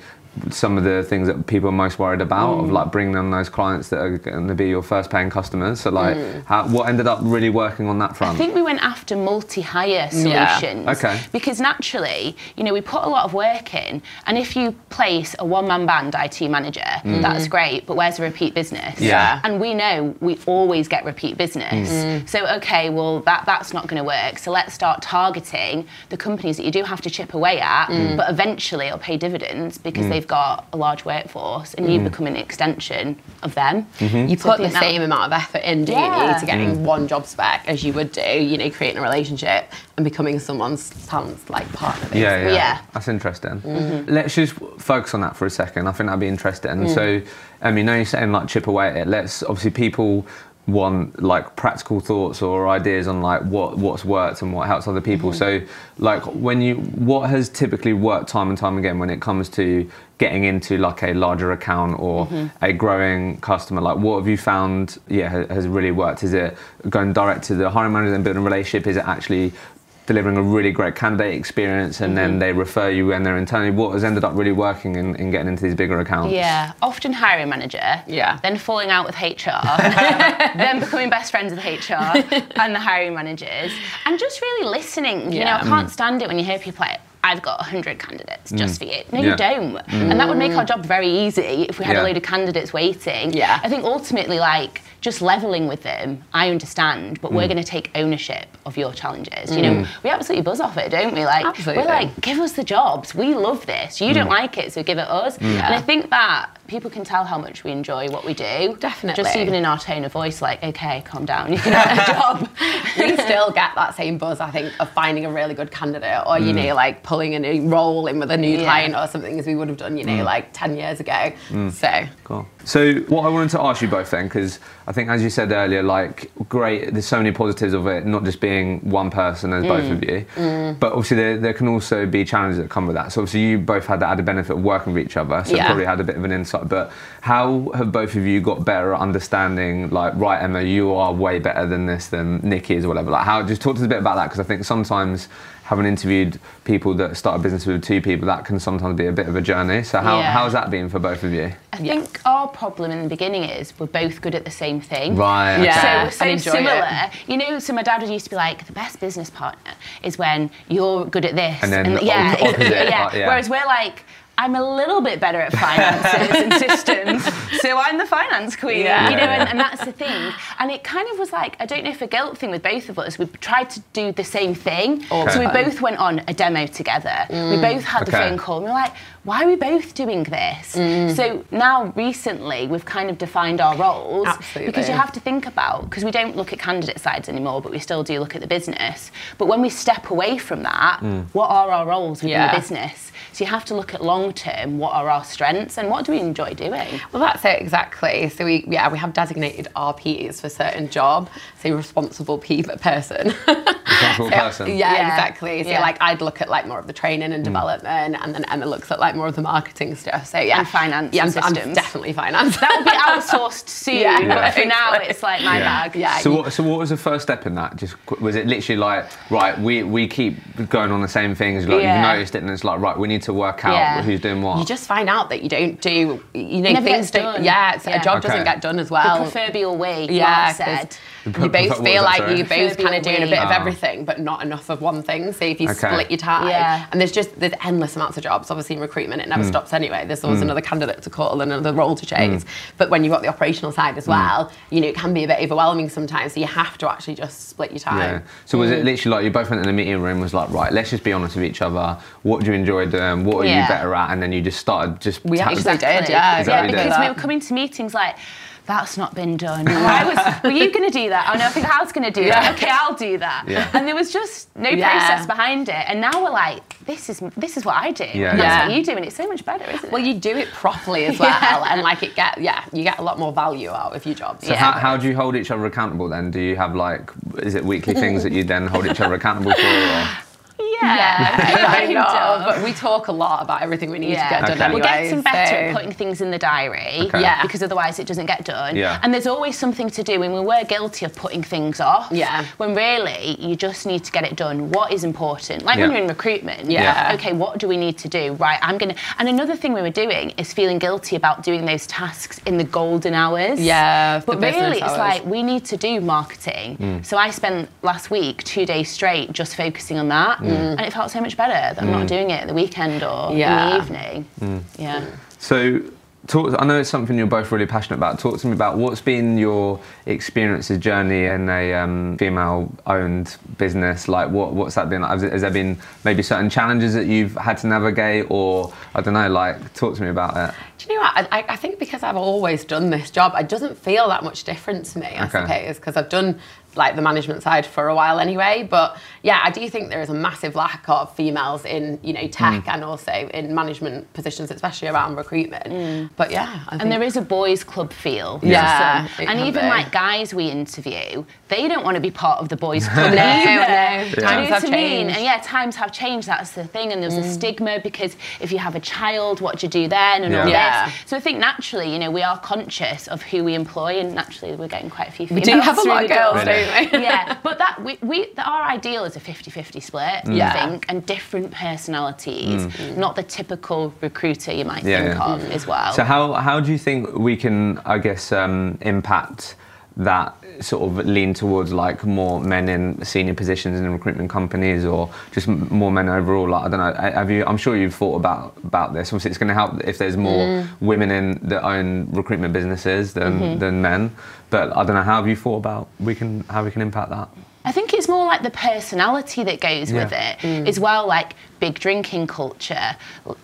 some of the things that people are most worried about
Mm.
of like bringing on those clients that are going to be your first paying customers so like
Mm.
how, what ended up really working on that front?
I think we went after multi-hire
Yeah.
solutions.
Okay.
Because naturally, you know, we put a lot of work in, and if you place a one-man band IT manager, that's great. But where's the repeat business?
Mm. Yeah.
And we know we always get repeat business.
Mm.
So okay, well that that's not going to work. So let's start targeting the companies that you do have to chip away at,
Mm.
but eventually it'll pay dividends because they've got a large workforce, and
Mm.
you become an extension of them.
Mm-hmm.
You
So
put the
that-
same amount of effort in, do
Yeah.
you, to getting one job spec as you would do, you know, creating a relationship and becoming someone's talent like partner.
yeah, yeah.
Yeah.
That's interesting.
Mm-hmm.
Let's just focus on that for a second. I think that'd be interesting.
Mm.
So, I mean, now you're saying like chip away at it. Let's obviously people want like practical thoughts or ideas on like what what's worked and what helps other people.
Mm-hmm.
So, like when you what has typically worked time and time again when it comes to getting into like a larger account or
Mm-hmm.
a growing customer like what have you found yeah has really worked is it going direct to the hiring manager and building a relationship is it actually delivering a really great candidate experience and
Mm-hmm.
then they refer you and they're internally what has ended up really working in, in getting into these bigger accounts
Yeah, often hiring manager.
Yeah.
Then falling out with HR. then becoming best friends with HR and the hiring managers. And just really listening. yeah. You know, I can't stand it when you hear people like, I've got 100 candidates just for you. No,
Mm. Yeah.
you don't. And that would make our job very easy if we had
Yeah.
a load of candidates waiting.
Yeah.
I think ultimately, like, just leveling with them, I understand, but
Mm.
we're going to take ownership of your challenges. You know, mm. we absolutely buzz off it, don't we? Like,
Absolutely.
we're like, give us the jobs. We love this. You
Mm.
don't like it, so give it us. Mm. And I think that people can tell how much we enjoy what we do.
Definitely.
Just even in our tone of voice, like, okay, calm down, you can have a job.
we still get that same buzz, I think, of finding a really good candidate or, you mm. know, like pulling a new role in with a new
Yeah.
client or something as we would have done, you know, like 10 years ago. So,
Cool. So what I wanted to ask you both then, because I think as you said earlier, like great, there's so many positives of it, not just being one person as both of mm. you, mm. but obviously there, there can also be challenges that come with that. So obviously you both had the added benefit of working with each other, so
Yeah.
probably had a bit of an insight. But how have both of you got better at understanding, like, right, Emma, you are way better than this than Nikki is or whatever. Like, how? Just talk to us a bit about that, because I think sometimes. Having interviewed people that start a business with two people, that can sometimes be a bit of a journey. So how,
Yeah.
how's that been for both of you?
I think our problem in the beginning is we're both good at the same thing.
Right.
Yeah.
okay.
So, so
enjoy
similar.
it.
You know, so my dad would used to be like, the best business partner is when you're good at this.
And then
yeah,
op- opposite,
yeah.
like, yeah.
Whereas we're like, I'm a little bit better at finances and systems, so I'm the finance queen.
Yeah.
You know, and, and that's the thing. And it kind of was like, I don't know if a guilt thing with both of us. We tried to do the same thing,
All
so we both went on a demo together. We mm. both had the phone call. And we were like, why are we both doing this? Mm. So now recently we've kind of defined our roles
Absolutely.
because you have to think about because we don't look at candidate sides anymore, but we still do look at the business. But when we step away from that, mm. what are our roles within
Yeah.
the business? So you have to look at long term. What are our strengths and what do we enjoy doing?
Well, that's it exactly. So we, yeah, we have designated RPs for certain job. So responsible pe- person.
Responsible
Yeah,
person.
Yeah,
Yeah.
exactly. So
Yeah.
like I'd look at like more of the training and mm. development, and then Emma looks at like more of the marketing stuff. So yeah,
And finance
yeah,
and
I'm- I'm
systems.
definitely finance.
That will be outsourced soon,
Yeah.
but for now it's like my
Yeah.
bag.
Yeah.
So what, so what was the first step in that? Just was it literally like right, we, we keep going on the same things. Like
Yeah.
you've noticed it, and it's like right, we need to work out
Yeah.
who's doing what.
you just find out that you don't do, you know,
Never
things
gets
don't. Yeah, it's,
Yeah.
a job
Okay.
doesn't get done as well.
The
well.
proverbial way,
Yeah,
Mark
'cause
said.
you both
was
feel like
sorry?
you're both kind of doing a bit of
Ah.
everything, but not enough of one thing. So if you
Okay.
split your time,
Yeah.
and there's just there's endless amounts of jobs. Obviously, in recruitment, it never
Hmm.
stops anyway. There's always another candidate to call and another role to chase.
Hmm.
But when you've got the operational side as well, you know, it can be a bit overwhelming sometimes. So you have to actually just split your time.
yeah.
time.
So
Mm.
was it literally like you both went in the meeting room? Was like right, let's just be honest with each other. What do you enjoy doing? What are you better at? And then you just started just.
We
ta-
actually did,
Exactly.
yeah.
Is that
yeah,
what you did?
because we were coming to meetings like, that's not been done. Why was, were you going to do that? Oh no, I think Hal's going to do
Yeah.
that. Okay, I'll do that.
Yeah.
And there was just no
Yeah.
process behind it. And now we're like, this is this is what I do.
Yeah,
and that's
yeah.
what you do, and it's so much better, isn't it?
Well, you do it properly as well,
Yeah.
and like it get yeah, you get a lot more value out of your job.
So
Yeah.
how, how do you hold each other accountable then? Do you have like, is it weekly things that you then hold each other accountable for? Or?
Yeah,
kind
kind
of.
of.
But we talk a lot about everything we need
Yeah.
to get done anyway.
We're getting better
so-
at putting things in the diary,
Okay.
Yeah.
because otherwise it doesn't get done.
Yeah.
And there's always something to do, and we were guilty of putting things off.
Yeah.
When really you just need to get it done. What is important? Like when
Yeah.
you're in recruitment.
Yeah.
Okay, what do we need to do? Right, I'm gonna. And another thing we were doing is feeling guilty about doing those tasks in the golden hours.
Yeah,
But
business
really, it's
hours.
like we need to do marketing. Mm. So I spent last week two days straight just focusing on that, mm. And it felt so much better that I'm not doing it at the weekend or
Yeah.
in the evening. Yeah.
So, talk, I know it's something you're both really passionate about. Talk to me about what's been your experience, experiences journey in a um, female-owned business. Like, what, what's that been? Like? Has, has there been maybe certain challenges that you've had to navigate, or I don't know? Like, talk to me about that.
Do you know what? I, I- I think because I've always done this job, it doesn't feel that much different to me, I
Okay.
suppose, because I've done like the management side for a while anyway. But yeah, I do think there is a massive lack of females in you know tech
Mm.
and also in management positions, especially around recruitment. But yeah, I
And there is a boys' club feel.
Yeah.
And even
be.
like guys we interview, they don't want to be part of the boys' club.
No, no.
You
Times have
what I mean?
changed.
And yeah, times have changed. That's the thing. And there's
Mm.
a stigma because if you have a child, what do you do then? And all
Yeah.
this. So I think naturally, you know, we are conscious of who we employ, and naturally, we're getting quite a few females.
we do have a lot of girls.
Really?
Don't
yeah, but that we, we the, our ideal is a 50-50 split,
Yeah.
I think, and different personalities, mm. not the typical recruiter you might
Yeah,
think
yeah.
of as well.
So, how how do you think we can, I guess, um, impact that sort of lean towards like more men in senior positions in recruitment companies, or just more men overall? Like, I don't know. Have you? I'm sure you've thought about about this. Obviously, it's going to help if there's more mm. women in that own recruitment businesses than mm-hmm. than men. But I don't know. How have you thought about we can how we can impact that?
I think it's more like the personality that goes with
Yeah.
it mm. as well, like big drinking culture,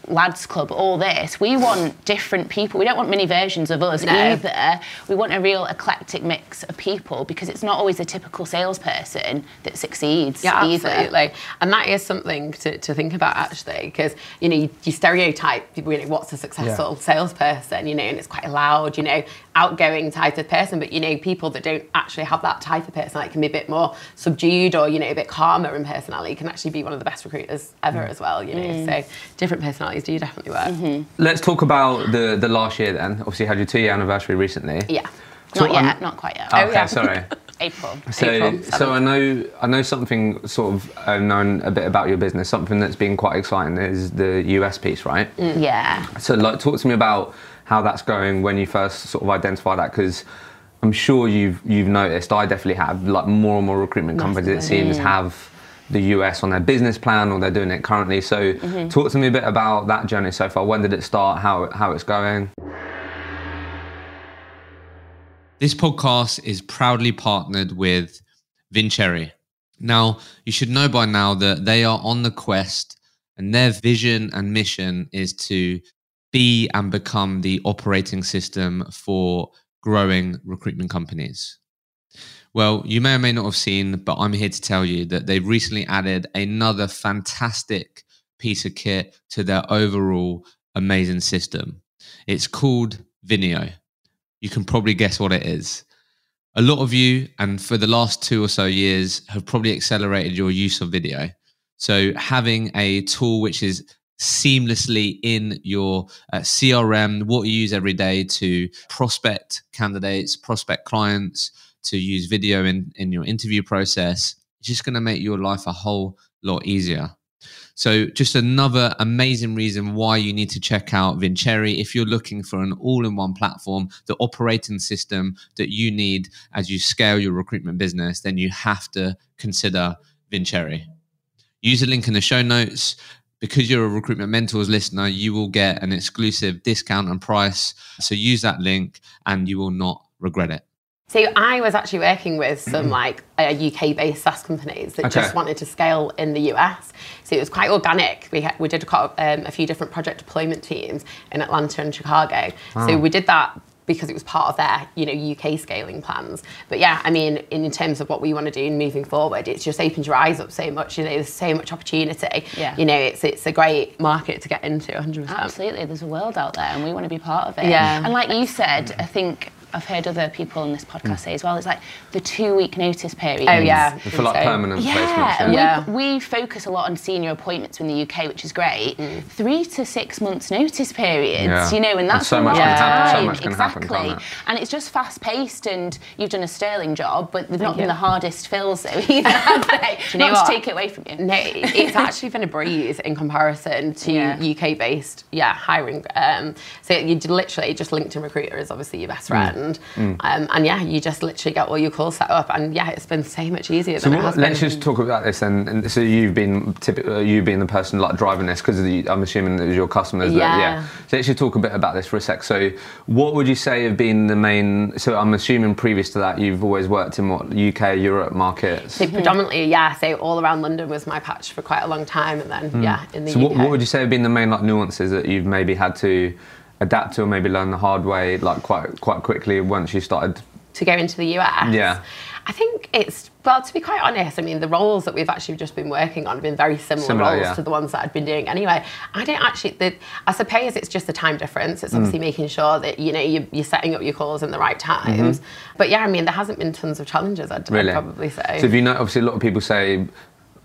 lads club, all this. We want different people. We don't want mini versions of us
No.
either. We want a real eclectic mix of people because it's not always a typical salesperson that succeeds
Yeah,
either.
absolutely. And that is something to, to think about actually, because you know you, you stereotype you know what's a successful salesperson, you know, and it's quite a loud, you know, outgoing type of person. But you know, people that don't actually have that type of personality can be a bit more subdued or you know a bit calmer in personality can actually be one of the best recruiters ever as well. You know, so different personalities do definitely work.
Let's talk about the the last year then. Obviously, you had your two year anniversary recently.
Yeah.
Not
So, um,
yet, not quite yet.
Okay,
yeah.
sorry.
April.
So,
April
so I know I know something sort of uh, known a bit about your business. Something that's been quite exciting is the US piece, right?
Yeah.
So, like, talk to me about how that's going when you first sort of identify that, because I'm sure you've you've noticed. I definitely have. Like, more and more recruitment companies, it seems, have the US on their business plan, or they're doing it currently. So, mm-hmm. talk to me a bit about that journey so far. When did it start? How how it's going?
This podcast is proudly partnered with Vincere. Now, you should know by now that they are on the quest and their vision and mission is to be and become the operating system for growing recruitment companies. Well, you may or may not have seen, but I'm here to tell you that they've recently added another fantastic piece of kit to their overall amazing system. It's called Vineo you can probably guess what it is. A lot of you, and for the last two or so years, have probably accelerated your use of video. So, having a tool which is seamlessly in your uh, CRM, what you use every day to prospect candidates, prospect clients, to use video in, in your interview process, it's just going to make your life a whole lot easier. So, just another amazing reason why you need to check out Vincere if you're looking for an all in one platform, the operating system that you need as you scale your recruitment business, then you have to consider Vincere. Use the link in the show notes. Because you're a Recruitment Mentors listener, you will get an exclusive discount and price. So, use that link and you will not regret it.
So I was actually working with some like uh, UK-based SaaS companies that
Okay.
just wanted to scale in the US. So it was quite organic. We ha- we did a, um, a few different project deployment teams in Atlanta and Chicago. So we did that because it was part of their, you know, UK scaling plans. But yeah, I mean, in, in terms of what we want to do moving forward, it's just opened your eyes up so much. You know, there's so much opportunity.
Yeah.
You know, it's it's a great market to get into, 100%.
Absolutely, there's a world out there, and we want to be part of it.
Yeah.
And like you said, I think I've heard other people on this podcast say as well. It's like the two-week notice period.
Oh yeah.
For like
So-
permanent
Yeah,
placements.
and
Yeah.
We, we focus a lot on senior appointments in the UK, which is great. Three to six months notice periods,
Yeah.
you know, and
And
that's
so much
lot
can
of
happen- so
time.
much can happen,
exactly.
it?
And it's just fast paced, and you've done a sterling job, but they've not been the hardest fills though either. have they?
you know
not
what?
to take it away from you.
No, it's actually been a breeze in comparison to
Yeah.
UK-based, yeah, hiring. Um, so you literally just LinkedIn Recruiter is obviously your best friend, Um, and yeah, you just literally get all your calls set up, and yeah, it's been so much easier
So
than it
what, let's
been.
just talk about this then. And so you've been typi- uh, you being the person like driving this because I'm assuming it was your customers. That,
Yeah.
yeah. So let's just talk a bit about this for a sec. So what would you say have been the main? So I'm assuming previous to that you've always worked in what UK, Europe markets.
So predominantly, yeah. So all around London was my patch for quite a long time, and then yeah, in the
So
UK.
what, what would you say have been the main like nuances that you've maybe had to adapt to or maybe learn the hard way like quite quite quickly once you started?
to go into the US.
Yeah.
I think it's well, to be quite honest, I mean the roles that we've actually just been working on have been very similar,
Similar,
roles
yeah.
to the ones that I'd been doing anyway. I don't actually. The, I suppose it's just the time difference.
Mm.
It's obviously making sure that you know you, you're setting up your calls in the right times. But yeah, I mean there hasn't been tons of challenges. I'd, I'd
Mm-hmm.
Probably say.
So if you know, obviously a lot of people say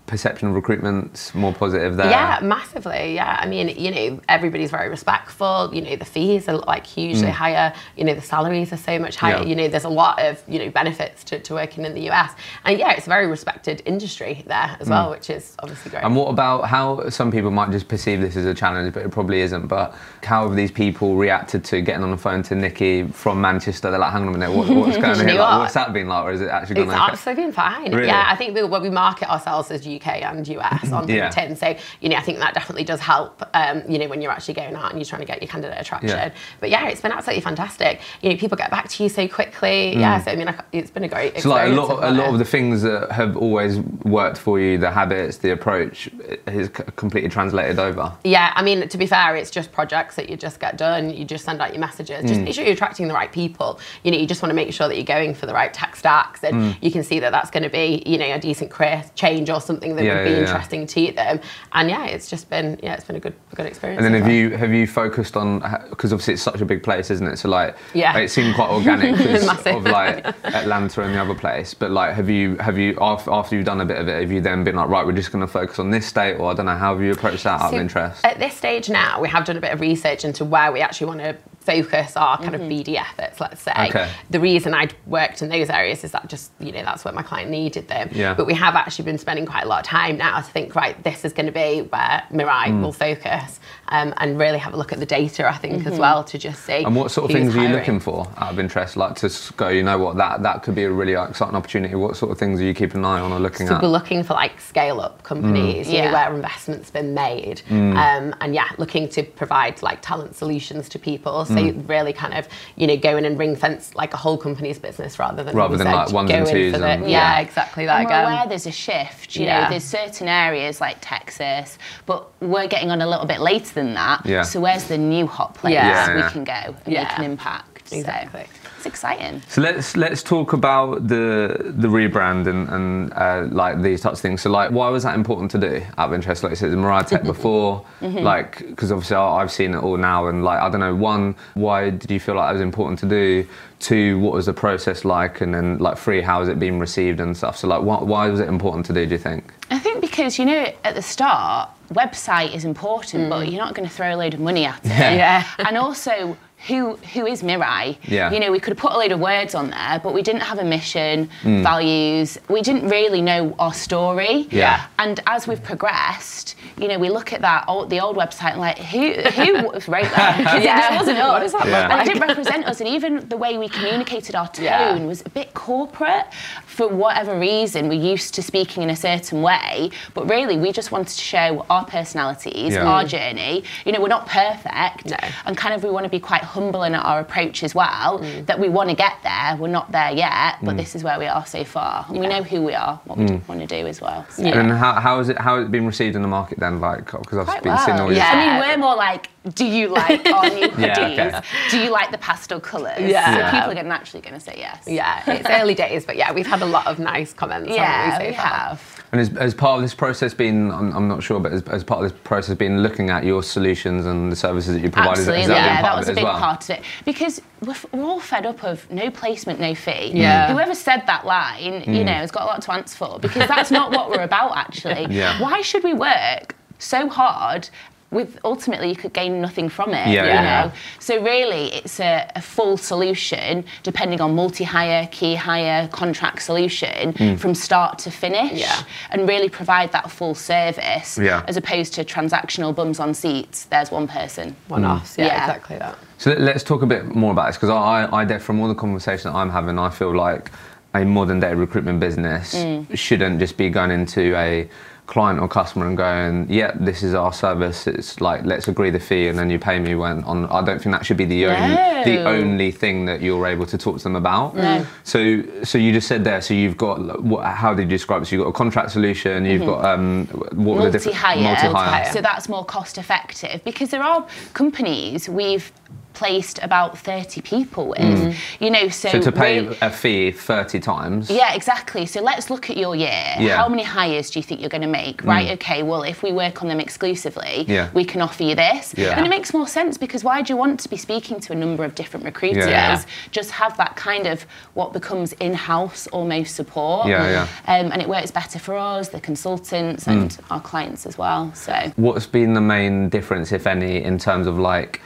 perception of recruitment's more positive there.
Yeah, massively. Yeah, I mean, you know, everybody's very respectful. You know, the fees are like hugely higher. You know, the salaries are so much higher.
Mm. Yeah.
You know, there's a lot of you know benefits to, to working in the US, and yeah, it's a very respected industry there as well, which is obviously great.
Mm. And what about how some people might just perceive this as a challenge, but it probably isn't. But how have these people reacted to getting on the phone to Nikki from Manchester? They're like, hang on a minute, what, what's going on
you
here? Like,
what?
what's that been like? Or is it actually gone
It's
okay?
absolutely been fine.
Really?
Yeah, I think we, well, we market ourselves as UK and US on
Yeah.
LinkedIn. So, you know, I think that definitely does help, um, you know, when you're actually going out and you're trying to get your candidate attraction.
Yeah.
But yeah, it's been absolutely fantastic. You know, people get back to you so quickly. Yeah, so I mean, it's been a great
Mm. So like a lot, a
I've
lot of the things that have always worked for you, the habits, the approach, c- completely translated over.
Yeah, I mean, to be fair, it's just projects that you just get done. You just send out your messages.
Mm.
Just make sure you're attracting the right people. You know, you just want to make sure that you're going for the right tech stacks, and
Mm.
you can see that that's going to be, you know, a decent career change or something that
Yeah,
would be
yeah,
interesting to them. And yeah, it's just been, yeah, it's been a good, good experience.
And then have
far.
you have you focused on because obviously it's such a big place, isn't it? So like,
Yeah.
it seemed quite organic of like Atlanta and the other place. But like, have you have you after, after you've done a bit of it, have you then been like, right, we're just going to focus on this state, or I don't know, how have you approached that out of interest?
At this stage now, we have done a bit of research into where we actually want to focus our kind of BD efforts, let's say.
Okay.
The reason I'd worked in those areas is that just, you know, that's where my client needed them.
Yeah.
But we have actually been spending quite a lot of time now to think, right, this is going to be where Mirai
Mm.
will focus um, and really have a look at the data, I think, as well, to just see.
And what sort of things are you looking for out of interest? Like to go, you know what, that that could be a really exciting opportunity. What sort of things are you keeping an eye on or looking at?
So
at?
we're looking for like scale up companies, you know,
Yeah.
where investment's been made,
Mm.
um, and yeah, looking to provide like talent solutions to people. So
Mm.
really kind of you know go in and ring fence like a whole company's business rather than
Rather than,
said,
like, ones
go
and
in
twos
for the-
and-
yeah,
Yeah.
exactly that
And we're
again.
aware there's a shift. You
Yeah.
know, there's certain areas like Texas, but we're getting on a little bit later than that.
Yeah.
So where's the new hot place
Yeah.
we can go and
Yeah.
make an impact? So
Exactly.
It's exciting.
So let's let's talk about the the rebrand and, and uh, like these types of things. So like, why was that important to do? Out of interest, like you said, Mirai Tech mm-hmm. before, mm-hmm. like because obviously I've seen it all now, and like I don't know. One, why did you feel like it was important to do? Two, what was the process like? And then like three, how has it been received and stuff? So like, why, why was it important to do? Do you think?
I think because you know at the start, website is important, but mm. you're not going to throw a load of money at it.
Yeah.
and also. Who who is Mirai?
Yeah.
You know, we could have put a load of words on there, but we didn't have a mission,
Mm.
values. We didn't really know our story.
Yeah.
And as we've progressed, you know, we look at that old, the old website and like, who who wrote that?
Yeah.
It wasn't us.
What that
Yeah.
And it didn't represent us. And even the way we communicated our tone
Yeah.
was a bit corporate. For whatever reason, we're used to speaking in a certain way, but really we just wanted to show our personalities,
Yeah.
our mm. journey. You know, we're not perfect,
No.
and kind of we want to be quite humble in our approach as well.
Mm.
That we want to get there. We're not there yet, but mm. this is where we are so far, and we know who we are, what we mm. want to do as well. So.
And how how has it how has it been received in the market then? Like because I've
Quite
been seeing
well.
all your
Yeah.
I mean, we're more like do you like our new
Yeah, okay.
Do you like the pastel colours?
Yeah.
So
Yeah.
people are gonna naturally going to say yes.
Yeah, it's early days, but yeah, we've had a lot of nice comments.
Yeah,
haven't
we
so far?
have.
And as, as part of this process, been I'm, I'm not sure, but as, as part of this process, been looking at your solutions and the services that you provide. has-
Absolutely,
has that been
yeah, that was a big
well?
part of it because we're, f- we're all fed up of no placement, no fee.
Yeah.
Whoever said that line, you mm. know, has got a lot to answer for because that's not what we're about actually.
Yeah.
Why should we work so hard? With ultimately, you could gain nothing from it.
Yeah,
you
yeah.
know. So really, it's a, a full solution depending on multi-hire, key hire, contract solution
Hmm.
from start to finish,
Yeah.
and really provide that full service
Yeah.
as opposed to transactional bums on seats. There's one person.
One offs, yeah,
Yeah.
exactly that.
So let- let's talk a bit more about this because I, I, def- from all the conversation that I'm having, I feel like a modern day recruitment business shouldn't just be going into a client or customer and going, yeah, this is our service. It's like let's agree the fee and then you pay me when on. I don't think that should be the only the only thing that you're able to talk to them about.
No.
So so you just said there. So you've got what, how did you describe it? So you've got a contract solution. You've got um what were the different
multi-hire.
Multi-hire.
So that's more cost effective because there are companies we've placed about 30 people with. Mm. You know, so,
So to pay a fee 30 times.
yeah, exactly. So let's look at your year.
Yeah.
How many hires do you think you're going to make? Mm. Right, okay, well, if we work on them exclusively,
Yeah.
we can offer you this.
Yeah.
And it makes more sense because why do you want to be speaking to a number of different recruiters?
Yeah.
Just have that kind of what becomes in house almost support.
Yeah, yeah.
Um, and it works better for us, the consultants, mm. and our clients as well. So.
What's been the main difference, if any, in terms of like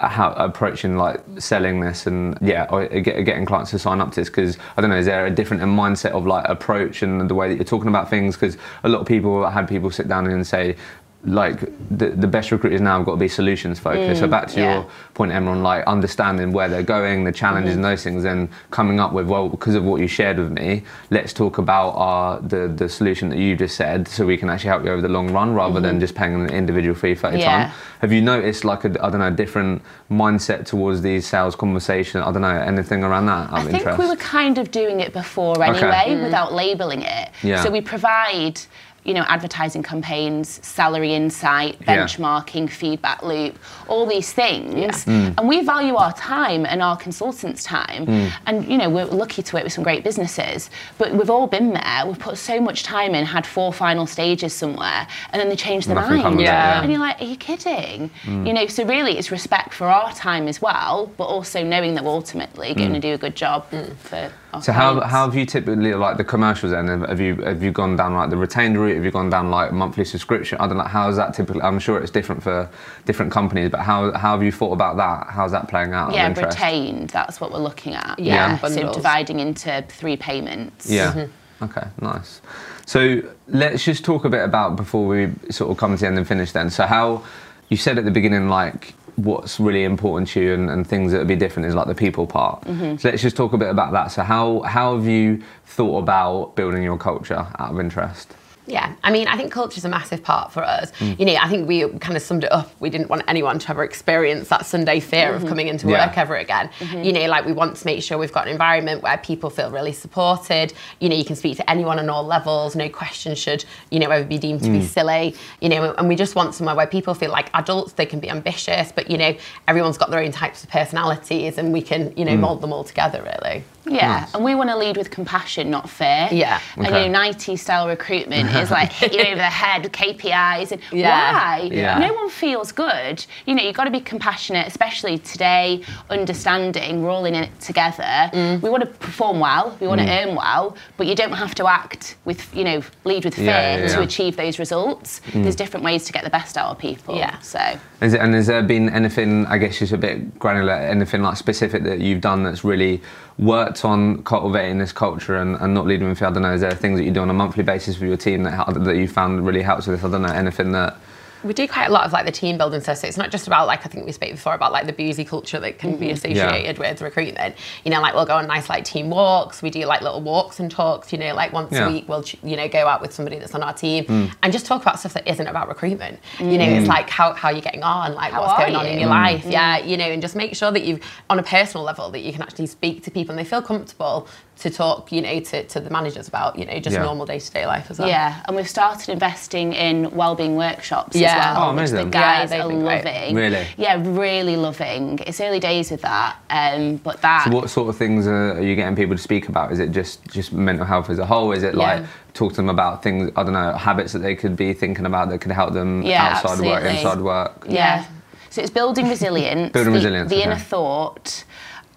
how approaching like selling this and yeah, or get, getting clients to sign up to this? Because I don't know, is there a different mindset of like approach and the way that you're talking about things? Because a lot of people had people sit down and say. Like the, the best recruiters now have got to be solutions focused. so mm, back to
yeah.
your point, Emma, on like understanding where they're going, the challenges mm-hmm. and those things, and coming up with well, because of what you shared with me, let's talk about our the the solution that you just said, so we can actually help you over the long run rather than mm-hmm. just paying an individual fee for a
Yeah.
time. Have you noticed like a I don't know a different mindset towards these sales conversation? I don't know anything around that. out
I think
interest?
we were kind of doing it before anyway, without labeling it.
Yeah.
So we provide, you know, advertising campaigns, salary insight,
Yeah.
benchmarking, feedback loop, all these things.
Mm.
And we value our time and our consultants' time.
Mm.
And, you know, we're lucky to work with some great businesses, but we've all been there. We've put so much time in, had four final stages somewhere, and then they change their
Nothing
mind.
of it, yeah.
And you're like, are you kidding?
Mm.
You know, so really it's respect for our time as well, but also knowing that we're ultimately going to do a good job for our
Mm. So how, how have you typically like the commercials then? Have you have you gone down like the retained route? Have you gone down like monthly subscription? I don't know. How is that typically? I'm sure it's different for different companies, but how how have you thought about that? How's that playing out?
yeah, retained, that's what we're looking at.
Yeah,
Yeah, so dividing into three payments.
Yeah. Mm-hmm. Okay, nice. So let's just talk a bit about before we sort of come to the end and finish then. So how you said at the beginning like what's really important to you and, and things that would be different is like the people part. Mm-hmm. So let's just talk a bit about that. So how how have you thought about building your culture out of interest?
Yeah, I mean, I think culture is a massive part for us. Mm. You know, I think we kind of summed it up. We didn't want anyone to ever experience that Sunday fear of mm-hmm. coming into
Yeah.
work ever again. Mm-hmm. You know, like we want to make sure we've got an environment where people feel really supported. You know, you can speak to anyone on all levels. No question should, you know, ever be deemed to be mm. silly. You know, and we just want somewhere where people feel like adults, they can be ambitious, but, you know, everyone's got their own types of personalities and we can, you know, mm. mould them all together, really.
Yeah, and we want to lead with compassion, not fear.
Yeah.
And
Okay.
you know, 90s style recruitment is like hit you over the head with KPIs. And
Yeah.
why?
Yeah.
No one feels good. You know, you've got to be compassionate, especially today, understanding, we're all in it together.
Mm.
We want to perform well, we want to earn well, but you don't have to act with, you know, lead with fear
Yeah, yeah,
to achieve those results. There's different ways to get the best out of people.
Yeah.
So.
Is it, and has there been anything, I guess just a bit granular, anything like specific that you've done that's really worked on cultivating this culture and, and not leading with fear? I don't know, is there things that you do on a monthly basis with your team that, that you found really helps with this? I don't know, anything that,
we do quite a lot of like the team building stuff. So it's not just about like I think we spoke before about like the boozy culture that can be mm-hmm. associated with recruitment. You know, like we'll go on nice like team walks. We do like little walks and talks. You know, like once
Yeah.
a week we'll you know go out with somebody that's on our team mm. and just talk about stuff that isn't about recruitment. You know, it's mm. like how how you're getting on, like
How
what's
are
going on in your mm. life. Yeah, you know, and just make sure that you've on a personal level that you can actually speak to people and they feel comfortable to talk, you know, to, to the managers about, you know, just
Yeah.
normal day to day life as well.
Yeah, and we've started investing in wellbeing workshops
Yeah.
as well,
Oh,
which the
amazing.
guys
Yeah, they've
are
been great.
loving.
Really?
Yeah, really loving. It's early days with that, um, but that.
So what sort of things are, are you getting people to speak about? Is it just just mental health as a whole? Is it like
Yeah.
talk to them about things I don't know habits that they could be thinking about that could help them
Yeah,
outside work, inside work?
Yeah. So it's building resilience.
Building
the,
resilience,
The inner thought.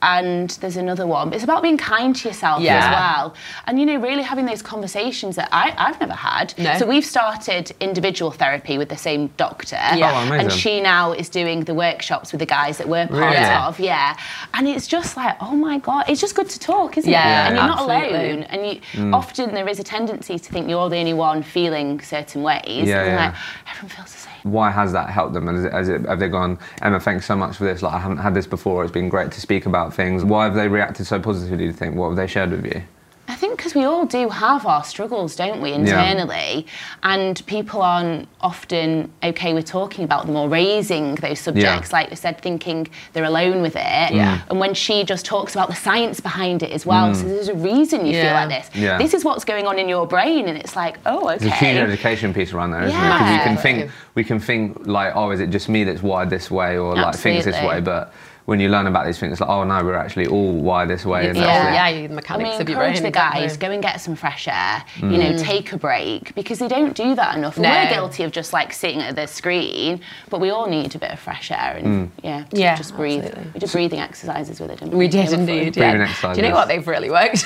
And there's another one. It's about being kind to yourself
Yeah.
as well. And, you know, really having those conversations that I, I've never had.
No.
So we've started individual therapy with the same doctor.
Yeah.
Oh, amazing.
and she now is doing the workshops with the guys that we're part
Really?
Of. Yeah. And it's just like, oh my God, it's just good to talk, isn't
Yeah,
it?
Yeah,
and you're not alone. And you,
Mm.
often there is a tendency to think you're the only one feeling certain ways.
Yeah,
and like, everyone feels the same.
Why has that helped them? Has it, has it, have they gone, Emma, thanks so much for this. Like I haven't had this before. It's been great to speak about things. Why have they reacted so positively? Do you think? What have they shared with you?
I think because we all do have our struggles, don't we, internally? And people aren't often okay with talking about them or raising those subjects, like we said, thinking they're alone with it.
Yeah.
And when she just talks about the science behind it as well, so mm. there's a reason you feel like this.
Yeah.
This is what's going on in your brain, and it's like, oh, okay.
There's a huge education piece around there, isn't it? 'Cause
Yeah.
we can think, we can think like, oh, is it just me that's wired this way, or like thinks this way? But when you learn about these things, it's like, oh no, we're actually all wired this way. and
Yeah, yeah, you- the
I mean,
of your
encourage
brain.
the guys, go and get some fresh air,
Mm.
you know, take a break, because they don't do that enough.
No.
We're guilty of just like sitting at the screen, but we all need a bit of fresh air and,
Mm.
yeah, to
Yeah,
just breathe.
absolutely.
We did breathing exercises with it, didn't we?
We did
They were fun.
indeed.
Breathing
Yeah.
exercises.
Do you know what? They've really worked.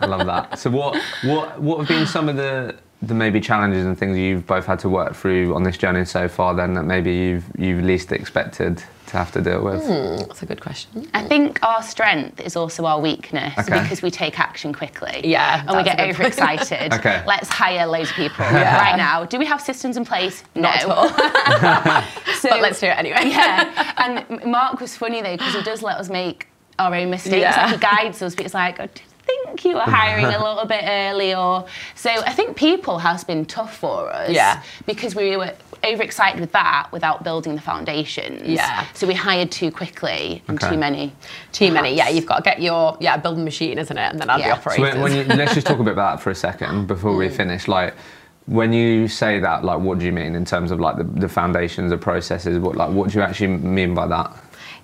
I love that. So what what what have been some of the the maybe challenges and things you've both had to work through on this journey so far then that maybe you've you've least expected to have to deal with?
Hmm, that's a good question.
I think our strength is also our weakness
Okay.
because we take action quickly.
Yeah,
And we get
a good point.
overexcited.
Okay.
Let's hire loads of people right now. Do we have systems in place?
Not
no.
at all.
So-
but let's do it anyway.
yeah. And Mark was funny though because he does let us make our own mistakes.
Yeah.
Like he guides us, but it's like, I did think you were hiring a little bit early, or so. I think people has been tough for us.
Yeah.
Because we were overexcited with that without building the foundations.
Yeah.
So we hired too quickly and
Okay.
too many.
Too many. Yeah, you've got to get your yeah building machine, isn't it? And then add
Yeah.
the
So
So when, when you, let's just talk a bit about that for a second before
Mm.
we finish. Like when you say that, like what do you mean in terms of like the, the foundations, the processes? What like what do you actually mean by that?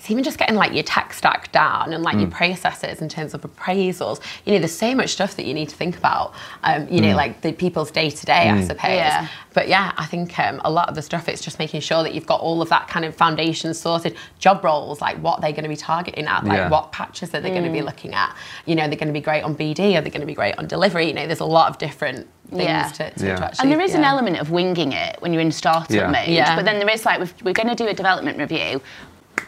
It's even just getting like your tech stack down and like
Mm.
your processes in terms of appraisals. You know, there's so much stuff that you need to think about. Um, you know,
Mm.
like the people's day to day, I suppose.
Yeah.
But yeah, I think um, a lot of the stuff it's just making sure that you've got all of that kind of foundation sorted. Job roles, like what they're going to be targeting at, like
Yeah.
what patches are they going to be looking at. You know, they're going to be great on BD, are they going to be great on delivery? You know, there's a lot of different things
Yeah.
to, to,
Yeah.
to actually.
And there is an element of winging it when you're in startup
Yeah.
mode.
Yeah.
But then there is like, we're going to do a development review.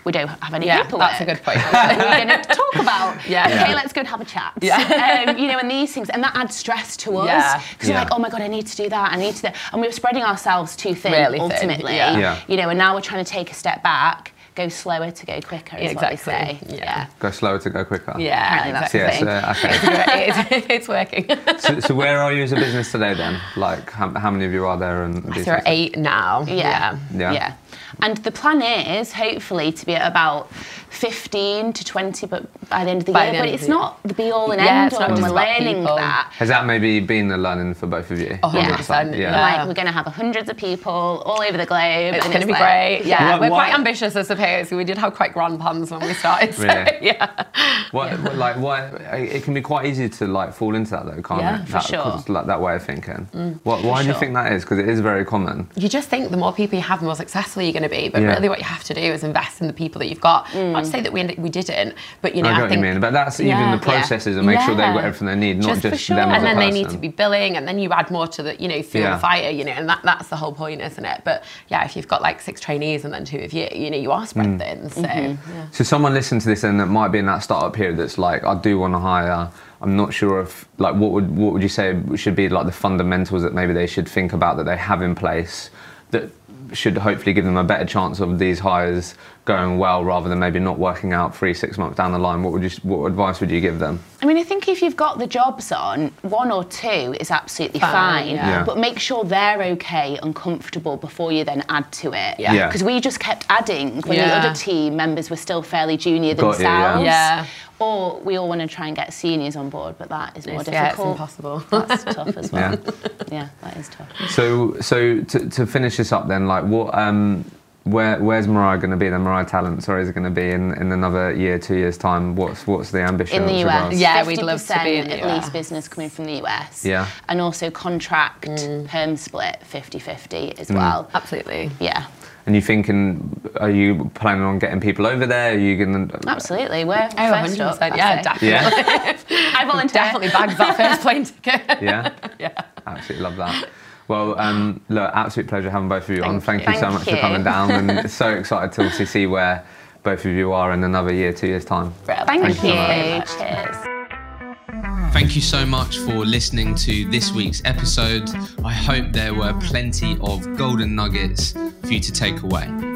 We don't have any
Yeah,
paperwork.
that's a good point.
we're going to talk about,
Yeah.
okay,
Yeah.
let's go and have a chat.
Yeah.
Um, you know, and these things, and that adds stress to us. Because
Yeah.
you're like, oh my God, I need to do that, I need to do that. And we were spreading ourselves too thin,
Really thin,
ultimately.
yeah.
Yeah.
You know, and now we're trying to take a step back, go slower to go quicker, is what they say.
Exactly. Yeah.
Go slower to go quicker.
Yeah,
Apparently that's
exactly.
the
Yeah, so, okay.
it's, it's working.
so, so where are you as a business today then? Like how, how many of you are there? And these
So we're eight now.
Yeah.
Yeah.
Yeah. And the plan is hopefully to be at about 15 to 20 but by the end of the
By
year.
the
But it's
the
not the be all and
Yeah,
end all.
not
We're learning
people.
that.
Has that maybe been a learning for both of you?
A hundred
Yeah.
percent.
Yeah.
We're like, we're going to have hundreds of people all over the globe.
It's going to be
like-
great. Yeah,
Why-
we're
why-
quite ambitious, I suppose. We did have quite grand plans when we started. So,
Really?
yeah.
What, what- like why it can be quite easy to like fall into that though, can't
Yeah,
it?
for
that,
sure.
'cause Like that way of thinking. Mm. What, why do you think that is? Because it is very common.
You just think the more people you have, the more successful you're going to be. But
Yeah.
really, what you have to do is invest in the people that you've got. Not to say that we we didn't, but you know,
I get
I think
you mean, but that's even
Yeah.
the processes and make sure they've got everything they need, not
Just for
just,
sure.
them as
and
a
then they need to be billing, and then you add more to the, you know, fuel
Yeah.
the fire, you know, and that, that's the whole point, isn't it? But yeah, if you've got like six trainees and then two of you, you know, you are spread
Mm.
thin. So
Mm-hmm.
yeah.
So someone listening to this and that might be in that startup period that's like, I do want to hire. I'm not sure if like what would what would you say should be like the fundamentals that maybe they should think about that they have in place that should hopefully give them a better chance of these hires
going well rather than maybe not working out three, six months down the line, what would you, what advice would you give them?
I mean, I think if you've got the jobs on, one or two is absolutely
Fine,
fine.
yeah.
Yeah.
But make sure they're okay and comfortable before you then add to it.
Yeah.
Yeah.
Because we just kept adding when
Yeah.
the other team members were still fairly junior
Got you, yeah.
Themselves.
Yeah.
Or we all want to try and get seniors on board, but that is more
It's- yeah, it's
difficult.
impossible.
That's tough as well. Yeah. that is tough.
So, so to, to finish this up, then, like, what, um, where, where's Mirai going to be? Then Mirai Talent, sorry, is it going to be in, in another year, two years time? What's what's the ambition?
in the US.
regards-
Yeah, we'd love to be in the
at
US.
least business coming from the US.
Yeah.
And also contract
Mm.
perm split 50-50 as
Mm.
well.
Absolutely.
Yeah.
And you thinking? Are you planning on getting people over there? Are you going to?
Absolutely. We're
Oh,
first
100%.
up. I'd
yeah,
say.
definitely.
Yeah,
I volunteer.
Definitely bagged that first plane ticket.
yeah,
yeah.
absolutely love that. Well, um, look, absolute pleasure having both of you on.
Thank
Thank you,
you.
so
Thank
much for coming down, and so excited to obviously see where both of you are in another year, two years time.
Thank,
Thank
you.
you very
much.
Cheers.
Thank you so much for listening to this week's episode. I hope there were plenty of golden nuggets for you to take away.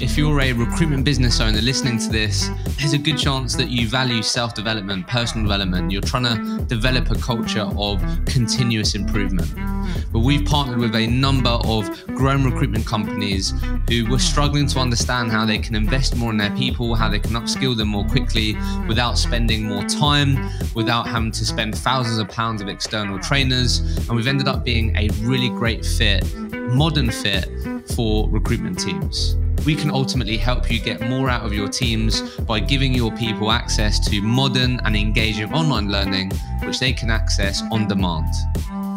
If you're a recruitment business owner listening to this, there's a good chance that you value self development, personal development. You're trying to develop a culture of continuous improvement. But we've partnered with a number of grown recruitment companies who were struggling to understand how they can invest more in their people, how they can upskill them more quickly without spending more time, without having to spend thousands of pounds of external trainers. And we've ended up being a really great fit, modern fit for recruitment teams. We can ultimately help you get more out of your teams by giving your people access to modern and engaging online learning, which they can access on demand.